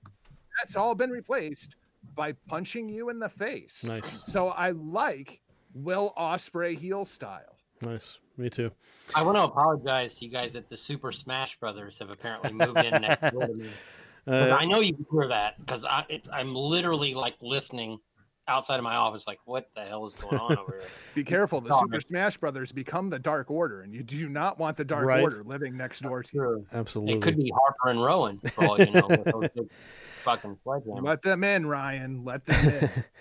that's all been replaced by punching you in the face. Nice. So I like Will Ospreay heel style. Nice. Me too. I want to apologize to you guys that the Super Smash Brothers have apparently moved in next door to me. 'Cause Uh, I know you hear that because I, it's, I'm literally like listening outside of my office, like, what the hell is going on over here? Be careful, the Super. Smash Brothers become the Dark Order, and you do not want the Dark Right. Order living next door to you. Absolutely. It could be Harper and Rowan for all you know. with those big fucking sledgehammers. Let them in, Ryan. Let them in.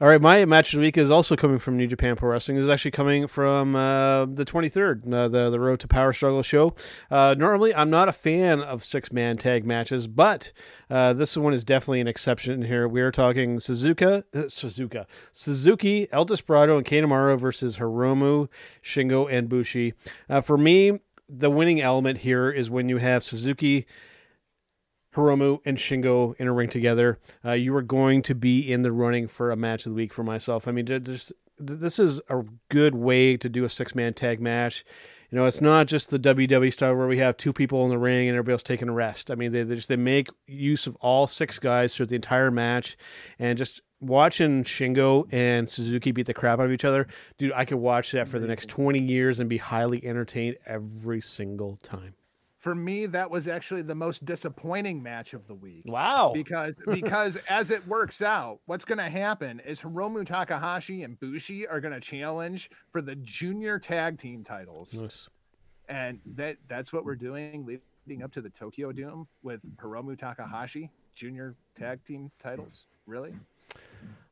All right, my match of the week is also coming from New Japan Pro Wrestling. It's actually coming from uh, the 23rd, uh, the the Road to Power Struggle show. Uh, normally, I'm not a fan of six man tag matches, but uh, this one is definitely an exception here. We are talking Suzuka, uh, Suzuka, Suzuki, El Desperado, and Kanemaru versus Hiromu, Shingo, and Bushi. Uh, for me, the winning element here is when you have Suzuki, Hiromu, and Shingo in a ring together. Uh, you are going to be in the running for a match of the week for myself. I mean, just this is a good way to do a six man tag match. You know, it's not just the WWE style where we have two people in the ring and everybody else taking a rest. I mean, they, they just they make use of all six guys throughout the entire match, and just watching Shingo and Suzuki beat the crap out of each other, dude, I could watch that for the next 20 years and be highly entertained every single time. For me, that was actually the most disappointing match of the week. Wow. Because because as it works out, what's gonna happen is Hiromu Takahashi and Bushi are gonna challenge for the junior tag team titles. Nice. And that that's what we're doing leading up to the Tokyo Dome with Hiromu Takahashi, junior tag team titles. Really?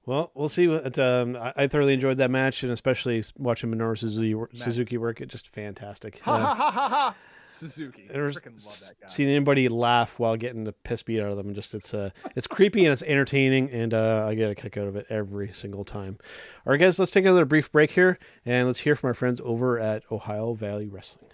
Well, we'll see. What um, I, thoroughly enjoyed that match, and especially watching Minoru Suzuki, Suzuki work. It just fantastic. Ha ha ha ha ha. Suzuki. Freaking love that guy. Seen anybody laugh while getting the piss beat out of them, and just it's uh, it's creepy and it's entertaining, and uh, I get a kick out of it every single time. All right, guys, let's take another brief break here, and let's hear from our friends over at Ohio Valley Wrestling.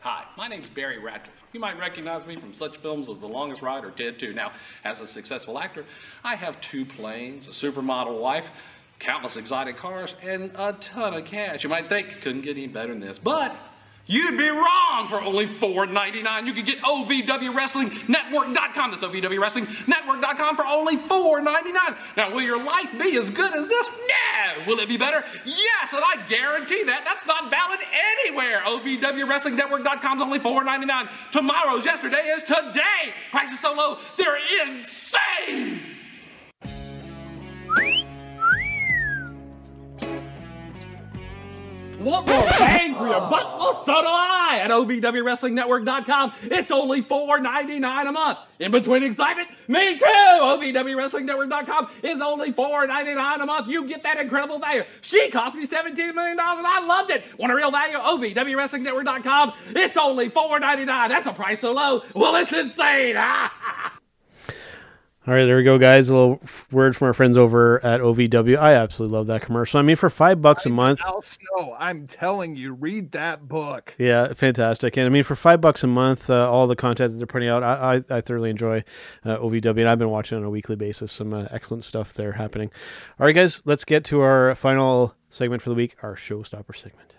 Hi, my name is Barry Radcliffe. You might recognize me from such films as The Longest Ride or Dead 2. Now, as a successful actor, I have two planes, a supermodel wife, countless exotic cars, and a ton of cash. You might think couldn't get any better than this, but You'd be wrong for only $4.99. You could get OVWWrestlingNetwork.com. That's OVWWrestlingNetwork.com for only $4.99. Now, will your life be as good as this? No. Will it be better? Yes, and I guarantee that. That's not valid anywhere. OVWWrestlingNetwork.com is only $4.99. Tomorrow's yesterday is today. Prices so low, they're insane. Want more bang for your buck? Well, so do I at OVWWrestlingNetwork.com. It's only $4.99 a month. In between excitement, me too. OVWWrestlingNetwork.com is only $4.99 a month. You get that incredible value. She cost me $17 million and I loved it. Want a real value? OVWWrestlingNetwork.com. It's only $4.99. That's a price so low. Well, it's insane. All right, there we go, guys. A little word from our friends over at OVW. I absolutely love that commercial. I mean, for five bucks a month. Al Snow, I'm telling you, read that book. Yeah, fantastic. And I mean, for five bucks a month, uh, all the content that they're putting out, I, I, I thoroughly enjoy uh, OVW, and I've been watching on a weekly basis. Some uh, excellent stuff there happening. All right, guys, let's get to our final segment for the week, our showstopper segment.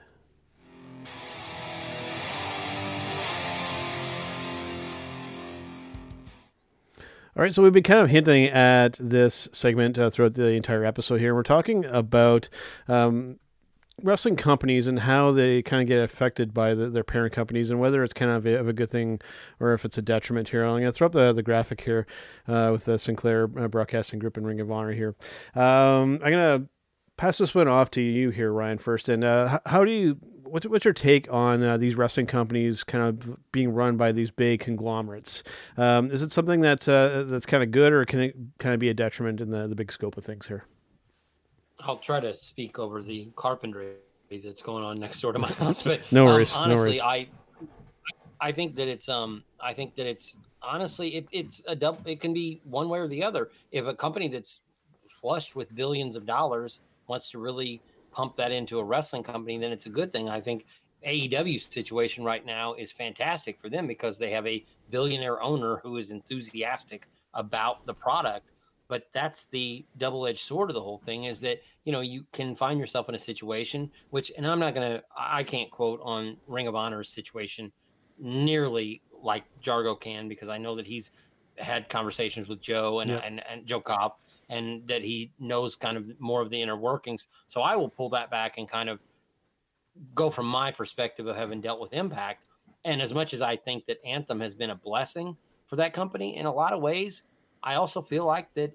All right, so we've been kind of hinting at this segment uh, throughout the entire episode here. We're talking about um, wrestling companies and how they kind of get affected by the, their parent companies and whether it's kind of a, of a, good thing or if it's a detriment here. I'm going to throw up the, the graphic here uh, with the Sinclair uh, Broadcasting Group and Ring of Honor here. Um, I'm going to pass this one off to you here, Ryan, first. And uh, how do you what's what's your take on uh, these wrestling companies kind of being run by these big conglomerates? Um, is it something that's uh, that's kind of good, or can it kind of be a detriment in the the big scope of things here? I'll try to speak over the carpentry that's going on next door to my house, but no worries. Um, honestly, no worries. I I think that it's um I think that it's honestly it, it's a double. It can be one way or the other. If a company that's flushed with billions of dollars wants to really pump that into a wrestling company, then it's a good thing. I think AEW's situation right now is fantastic for them because they have a billionaire owner who is enthusiastic about the product. But that's the double-edged sword of the whole thing is that you know you can find yourself in a situation which, and I'm not gonna, I can't quote on Ring of Honor's situation nearly like Jargo can because I know that he's had conversations with Joe and yeah. and, and Joe Koff and that he knows kind of more of the inner workings. So I will pull that back and kind of go from my perspective of having dealt with Impact. And as much as I think that Anthem has been a blessing for that company in a lot of ways, I also feel like that,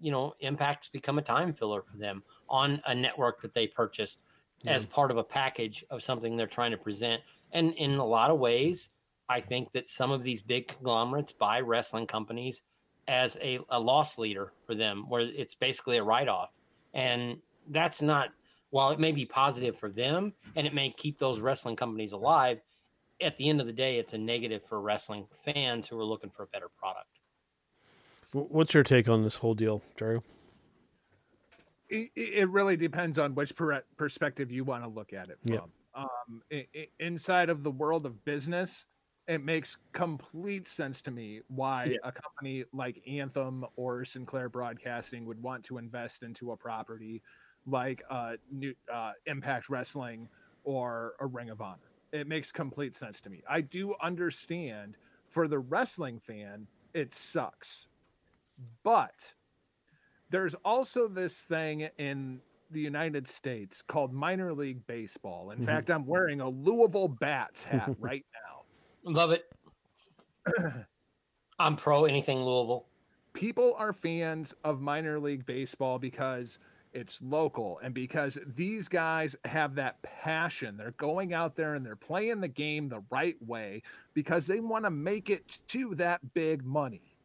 you know, Impact's become a time filler for them on a network that they purchased as part of a package of something they're trying to present. And in a lot of ways, I think that some of these big conglomerates buy wrestling companies as a, a loss leader for them, where it's basically a write off. And that's not, while it may be positive for them and it may keep those wrestling companies alive, at the end of the day, it's a negative for wrestling fans who are looking for a better product. What's your take on this whole deal, Drew? It, it really depends on which per- perspective you want to look at it from. um, i- i- inside of the world of business, it makes complete sense to me why a company like Anthem or Sinclair Broadcasting would want to invest into a property like uh, New, uh, Impact Wrestling or a Ring of Honor. It makes complete sense to me. I do understand for the wrestling fan, it sucks. But there's also this thing in the United States called minor league baseball. In Mhm. fact, I'm wearing a Louisville Bats hat right now. Love it. I'm pro anything Louisville. People are fans of minor league baseball because it's local and because these guys have that passion. They're going out there and they're playing the game the right way because they want to make it to that big money.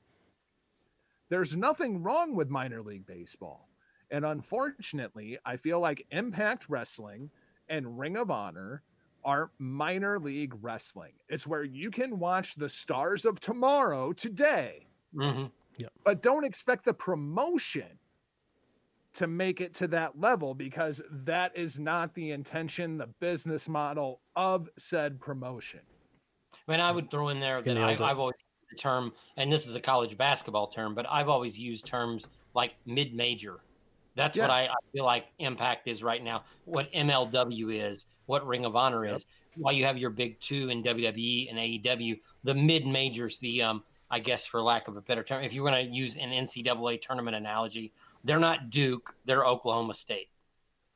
There's nothing wrong with minor league baseball. And unfortunately, I feel like Impact Wrestling and Ring of Honor are minor league wrestling. It's where you can watch the stars of tomorrow today, Mm-hmm. but don't expect the promotion to make it to that level because that is not the intention, the business model of said promotion. I mean, I would throw in there that I, nailed it. I've always used the term, and this is a college basketball term, but I've always used terms like mid-major. That's what I, I feel like Impact is right now. What MLW is, what Ring of Honor is. While you have your big two in WWE and AEW, the mid majors, the um, I guess for lack of a better term, if you want to use an NCAA tournament analogy, they're not Duke, they're Oklahoma State.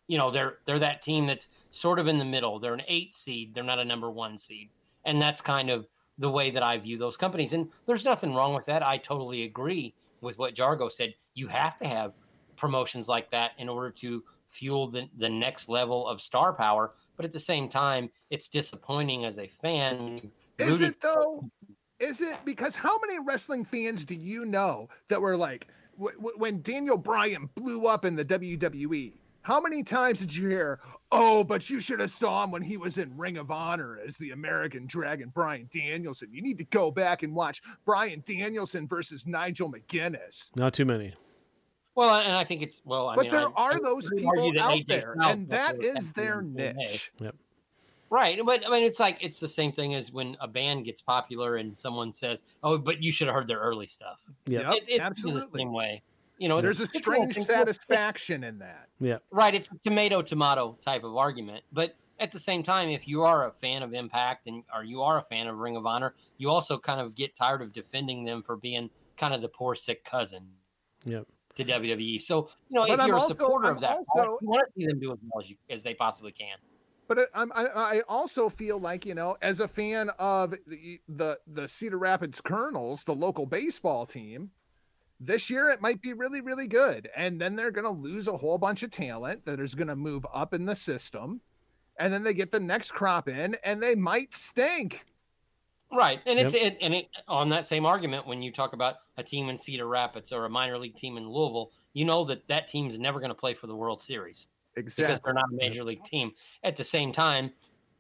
You know, they're they're that team that's sort of in the middle. They're an eight seed, they're not a number one seed, and that's kind of the way that I view those companies. And there's nothing wrong with that. I totally agree with what Jargo said. You have to have promotions like that in order to fuel the, the next level of star power. But at the same time, it's disappointing as a fan. Is it though? Is it because how many wrestling fans do you know that were like w- w- when Daniel Bryan blew up in the WWE? How many times did you hear, "Oh, but you should have saw him when he was in Ring of Honor as the American Dragon, Bryan Danielson. You need to go back and watch Bryan Danielson versus Nigel McGuinness." Not too many. Well, and I think it's well. I but mean, there I- are I those would people out there, Styles and was that always is their in the same way. niche. Yep. Right, but I mean, it's like it's the same thing as when a band gets popular and someone says, "Oh, but you should have heard their early stuff." Yep. Yep, It's, it's absolutely. the same way. You know, it's- There's a strange one satisfaction in that. Yeah. Right, it's a tomato tomato type of argument, but at the same time, if you are a fan of Impact and or you are a fan of Ring of Honor, you also kind of get tired of defending them for being kind of the poor sick cousin Yep. To WWE. So you know, But if I'm you're also- a supporter I'm of that, also- you want to see them do as well as, you, as they possibly can. But I- I'm, I, I also feel like you know, as a fan of the the, the Cedar Rapids Kernels, the local baseball team, this year it might be really really good, and then they're going to lose a whole bunch of talent that is going to move up in the system, and then they get the next crop in, and they might stink. Right, and it's it, and it, on that same argument when you talk about a team in Cedar Rapids or a minor league team in Louisville, you know that that team's never going to play for the World Series exactly. because they're not a major league team. At the same time,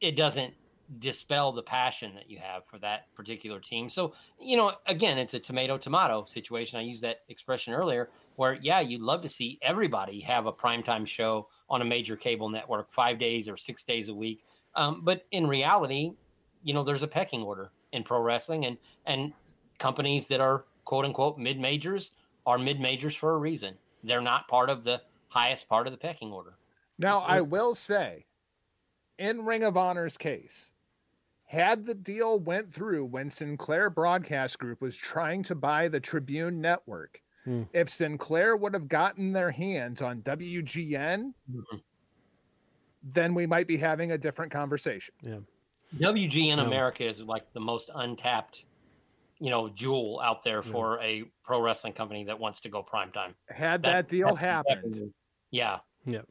it doesn't dispel the passion that you have for that particular team. So you know, again, it's a tomato tomato situation. I used that expression earlier, where yeah, you'd love to see everybody have a primetime show on a major cable network five days or six days a week. Um, but in reality, you know there's a pecking order in pro wrestling and and companies that are quote unquote mid majors are mid majors for a reason they're not part of the highest part of the pecking order Now, I will say, in Ring of Honor's case, had the deal went through when Sinclair Broadcast Group was trying to buy the Tribune Network, Hmm. if Sinclair would have gotten their hands on WGN, then we might be having a different conversation. Yeah. Wgn No. america is like the most untapped you know jewel out there for a pro wrestling company that wants to go primetime Had that, deal that's happened, yeah Yeah.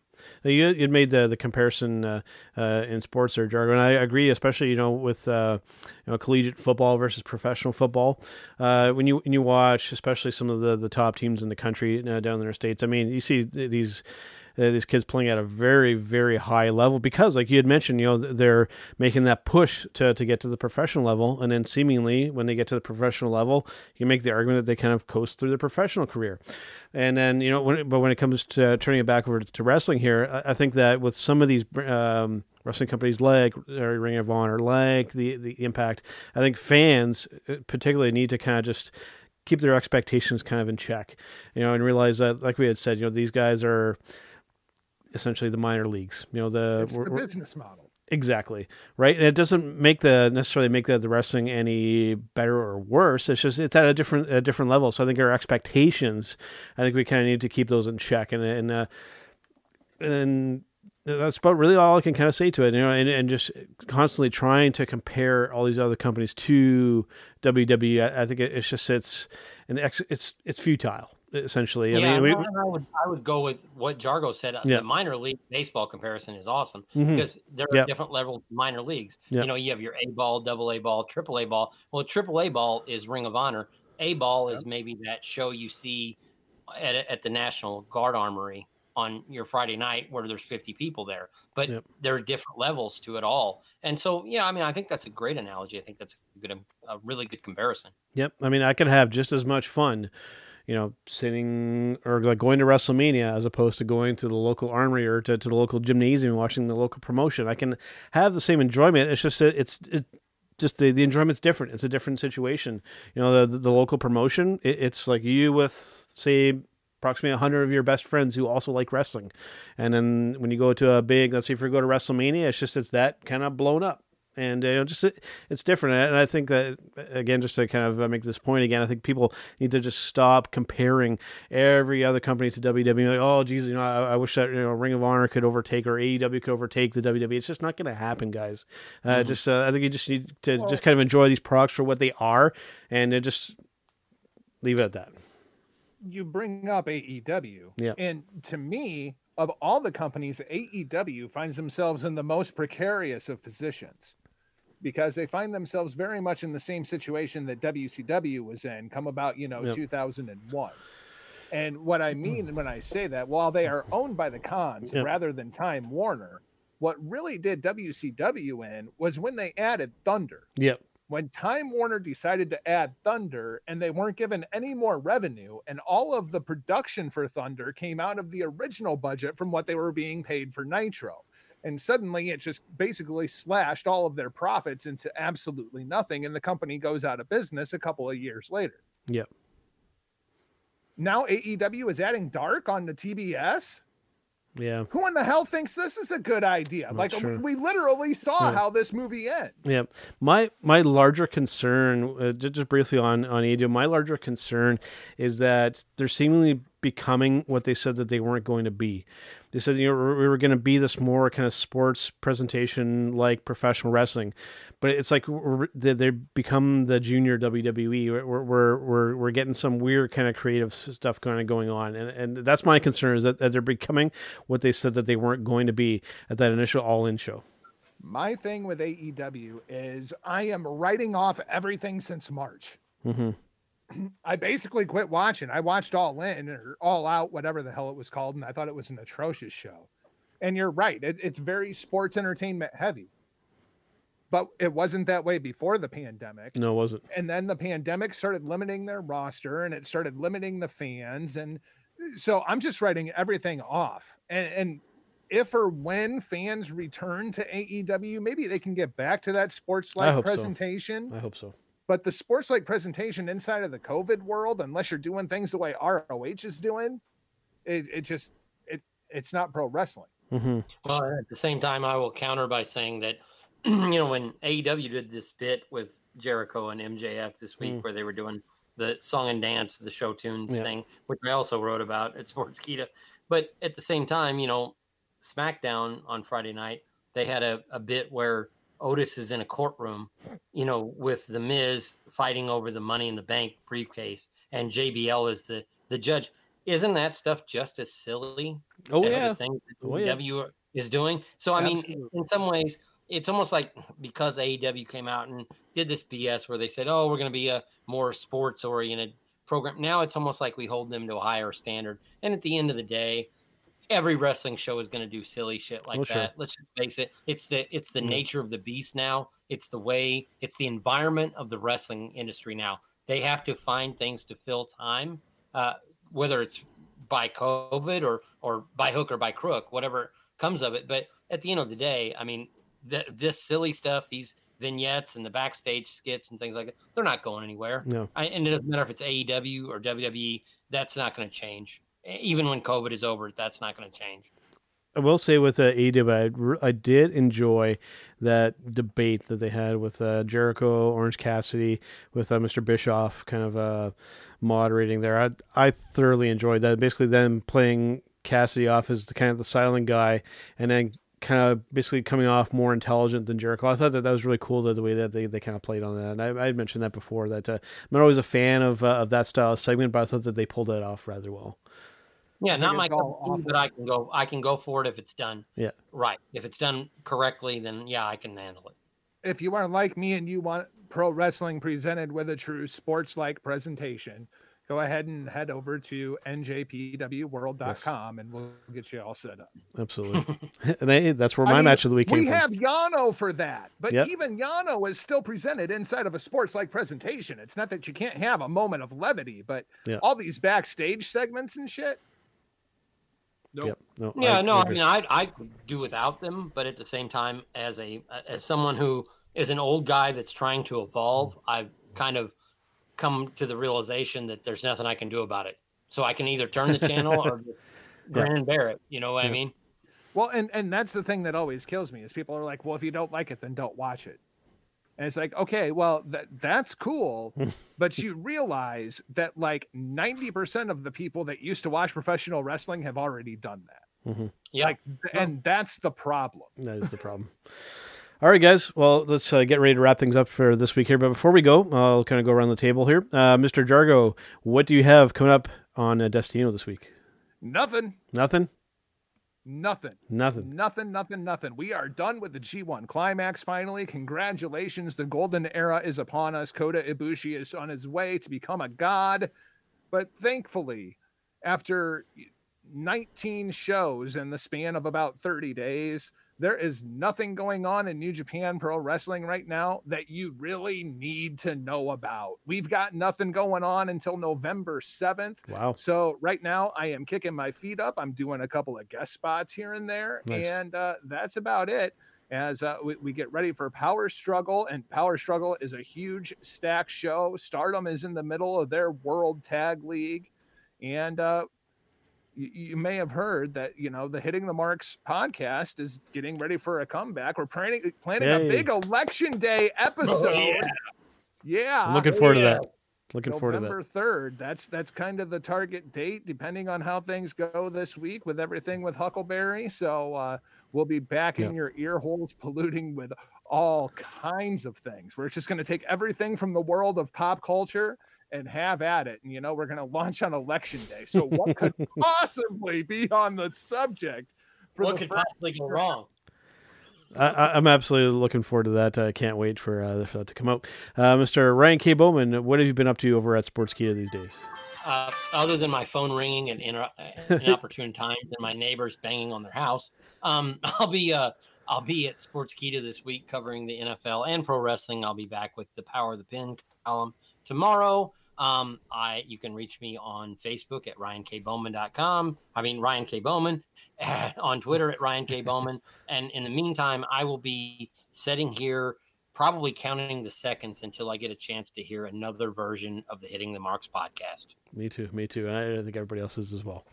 You you made the the comparison uh, uh, in sports or jargon. I agree, especially you know with uh, you know collegiate football versus professional football. Uh, when you when you watch, especially some of the the top teams in the country uh, down in their states, I mean, you see th- these. Uh, these kids playing at a very very high level because like you had mentioned you know they're making that push to, to get to the professional level. And then seemingly when they get to the professional level you make the argument that they kind of coast through their professional career. And then you know when, but when it comes to turning it back over to wrestling here I, I think that with some of these um, wrestling companies like Ring of Honor, like the the Impact, I think fans uh, particularly need to kind of just keep their expectations kind of in check, you know, and realize that, like we had said, you know, these guys are essentially the minor leagues. You know, the, it's the business model. Exactly right, and it doesn't make the necessarily make the, the wrestling any better or worse. It's just it's at a different a different level. So I think our expectations, I think we kind of need to keep those in check, and and uh, and that's about really all I can kind of say to it, you know, and, and just constantly trying to compare all these other companies to WWE. I, I think it's just it's an ex, it's it's futile essentially. Yeah, I mean, we, I would I would go with what Jargo said. Yeah. The minor league baseball comparison is awesome mm-hmm. because there are yep. different levels minor leagues. Yep. You know, you have your A ball, double A ball, triple A ball. Well, triple A ball is Ring of Honor. A ball yep. is maybe that show you see at, at the National Guard Armory on your Friday night where there's 50 people there, but there are different levels to it all. And so, yeah, I mean, I think that's a great analogy. I think that's a good, a really good comparison. Yep. I mean, I could have just as much fun, you know, sitting or like going to WrestleMania as opposed to going to the local armory or to, to the local gymnasium and watching the local promotion. I can have the same enjoyment. It's just, it's, it, just the, the enjoyment's different. It's a different situation. You know, the, the, the local promotion, it, it's like you with, say, approximately 100 of your best friends who also like wrestling. And then when you go to a big, let's say if you go to WrestleMania, it's just, it's that kind of blown up. And you know, just it's different, and I think that again, just to kind of uh, make this point again, I think people need to just stop comparing every other company to WWE. Like, oh, geez, you know, I, I wish that you know Ring of Honor could overtake or AEW could overtake the WWE. It's just not going to happen, guys. Uh, mm-hmm. Just uh, I think you just need to well, just kind of enjoy these products for what they are, and just leave it at that you bring up AEW. Yeah. And to me, of all the companies, AEW finds themselves in the most precarious of positions because they find themselves very much in the same situation that WCW was in come about, you know, yep. 2001. And what I mean mm. when I say that, while they are owned by the Khans yep. rather than Time Warner, what really did WCW in was when they added Thunder. Yep when Time Warner decided to add Thunder and they weren't given any more revenue, and all of the production for Thunder came out of the original budget from what they were being paid for Nitro. And suddenly it just basically slashed all of their profits into absolutely nothing. And the company goes out of business a couple of years later. Yep. Now AEW is adding Dark on the TBS. Yeah. Who in the hell thinks this is a good idea? like sure. we, we, literally saw yeah. how this movie ends. Yeah. My my larger concern, uh, just, just briefly on on AEW, my larger concern is that they're seemingly becoming what they said that they weren't going to be. They said you know we were going to be this more kind of sports presentation like professional wrestling, but it's like they become the junior WWE. We're, we're we're we're getting some weird kind of creative stuff kind of going on, and and that's my concern is that, that they're becoming what they said that they weren't going to be at that initial All In show. My thing with AEW is I am writing off everything since March. Mm-hmm. I basically quit watching. I watched All In or All Out, whatever the hell it was called, and I thought it was an atrocious show. And you're right, it, it's very sports entertainment heavy. But it wasn't that way before the pandemic. No, it wasn't. And then the pandemic started limiting their roster and it started limiting the fans. And so I'm just writing everything off. And, and if or when fans return to AEW, maybe they can get back to that sports like presentation. So. I hope so. But the sports like presentation inside of the COVID world, unless you're doing things the way ROH is doing, it, it just it it's not pro wrestling. Mm-hmm. Well, at the same time, I will counter by saying that you know when AEW did this bit with Jericho and MJF this week, mm. where they were doing the song and dance, the show tunes yeah. thing, which I also wrote about at Sportskeeda. But at the same time, you know, SmackDown on Friday night, they had a, a bit where Otis is in a courtroom, you know, with the Miz fighting over the Money in the Bank briefcase, and JBL is the the judge. Isn't that stuff just as silly? Oh as yeah, the thing that oh, yeah. is doing. So I Absolutely. mean, in some ways, it's almost like because AEW came out and did this BS where they said, "Oh, we're going to be a more sports oriented program." Now it's almost like we hold them to a higher standard. And at the end of the day, every wrestling show is going to do silly shit like Oh, that. sure. Let's just face it. It's the it's the Yeah. nature of the beast now. It's the way. It's the environment of the wrestling industry now. They have to find things to fill time, uh, whether it's by COVID or or by hook or by crook, whatever comes of it. But at the end of the day, I mean, th- this silly stuff, these vignettes and the backstage skits and things like that, they're not going anywhere. No. I, and it doesn't matter if it's AEW or WWE. That's not going to change. Even when COVID is over, that's not going to change. I will say with uh, AEW, I, I did enjoy that debate that they had with uh, Jericho, Orange Cassidy, with uh, Mr. Bischoff kind of uh, moderating there. I, I thoroughly enjoyed that. Basically, them playing Cassidy off as the kind of the silent guy, and then kind of basically coming off more intelligent than Jericho. I thought that that was really cool, the way that they, they kind of played on that. And I, I had mentioned that before, that uh, I'm not always a fan of, uh, of that style of segment, but I thought that they pulled that off rather well. Yeah, not my it's cup of tea, but I can go. I can go for it if it's done Yeah. right. If it's done correctly, then yeah, I can handle it. if you are like me and you want pro wrestling presented with a true sports like presentation, go ahead and head over to njpwworld.com and we'll get you all set up. Absolutely. and they, that's where I my mean, match of the week came We from. have Yano for that, but Yep. even Yano is still presented inside of a sports like presentation. It's not that you can't have a moment of levity, but Yeah. all these backstage segments and shit. Nope. Yep. No, Yeah, no, I, agree. mean, I I could do without them, but at the same time, as a as someone who is an old guy that's trying to evolve, I've kind of come to the realization that there's nothing I can do about it. So I can either turn the channel or just grin and bear it. You know what I mean? Well, and and that's the thing that always kills me is people are like, well, if you don't like it, then don't watch it. And it's like, okay, well, that that's cool, but you realize that like 90% of the people that used to watch professional wrestling have already done that. Mhm. Yeah. Like, and that's the problem. That is the problem. All right, guys. Well, let's uh, get ready to wrap things up for this week here. But before we go, I'll kind of go around the table here. Uh, Mr. Jargo, what do you have coming up on uh, Destino this week? Nothing, Nothing? Nothing. Nothing. Nothing, nothing, nothing. We are done with the G1 climax finally. Congratulations. The golden era is upon us. Kota Ibushi is on his way to become a god. But thankfully, after 19 shows in the span of about 30 days, there is nothing going on in New Japan Pro Wrestling right now that you really need to know about. We've got nothing going on until November 7th. Wow. So right now I am kicking my feet up. I'm doing a couple of guest spots here and there, Nice. and uh, that's about it. As uh, we, we get ready for Power Struggle, and Power Struggle is a huge stack show. Stardom is in the middle of their World Tag League, and uh, you, you may have heard that you know the Hitting the Marks podcast is getting ready for a comeback. We're planning planning a big election day episode. yeah. I'm looking forward to that. Looking forward to that. November third. That's that's kind of the target date, depending on how things go this week with everything with Huckleberry. So uh, we'll be back in your ear holes, polluting with all kinds of things. We're just going to take everything from the world of pop culture and have at it. And you know, we're going to launch on election day. So what could possibly be on the subject for What the could first possibly go wrong? I, I- I'm absolutely looking forward to that. I can't wait for, uh, for that to come out. Uh, Mr. Ryan K. Boman, what have you been up to over at Sportskeeda these days? uh, other than my phone ringing at inter- inopportune times and my neighbors banging on their house, um, I'll be uh, I'll be at Sportskeeda this week covering the NFL and pro wrestling. I'll be back with the Power of the Pin column tomorrow. Um, I you can reach me on Facebook at ryankboman.com. I mean Ryan K Boman on Twitter at Ryan K Boman. And in the meantime, I will be sitting here probably counting the seconds until I get a chance to hear another version of the Hitting the Marks podcast. Me too. Me too. And I, I think everybody else is as well.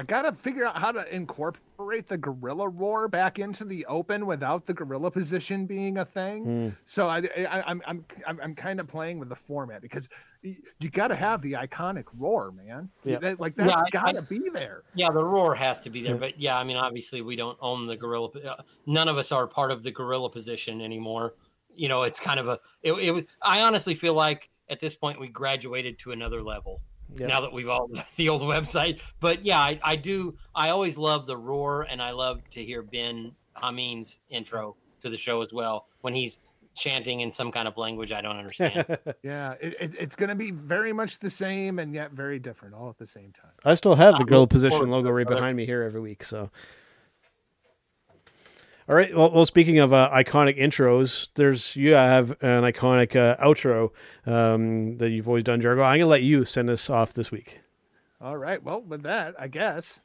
I gotta figure out how to incorporate the gorilla roar back into the open without the gorilla position being a thing. Mm. So I, I I'm I'm I'm, I'm kind of playing with the format because you got to have the iconic roar, man. Yeah. That- like that's I- got to be there. Yeah, the roar has to be there, Yeah. but yeah, I mean, obviously, we don't own the gorilla. uh, None of us are part of the gorilla position anymore. You know, it's kind of a. It, it was. I honestly feel like at this point we graduated to another level. Yeah. Now that we've all left the old website, but yeah, I, I do. I always love the roar, and I love to hear Ben Hameen's intro to the show as well when he's chanting in some kind of language I don't understand. yeah, it, it, it's going to be very much the same and yet very different all at the same time. I still have the uh, gorilla position logo right behind me here every week. So, all right. Well, well speaking of uh, iconic intros, there's you have an iconic uh, outro um, that you've always done, Jargo. I'm gonna let you send us off this week. All right. Well, with that, I guess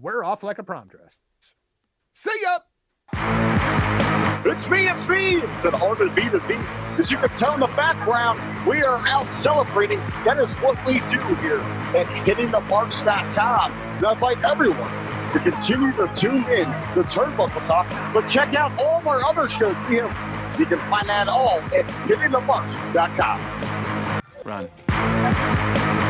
we're off like a prom dress. See ya. It's me, it's me, it's an honor to B to B. As you can tell in the background, we are out celebrating. That is what we do here at hittingthemarks.com. And I invite everyone to continue to tune in to Turnbuckle Talk, but check out all our other shows. We have, you can find that all at hittingthemarks.com. Run.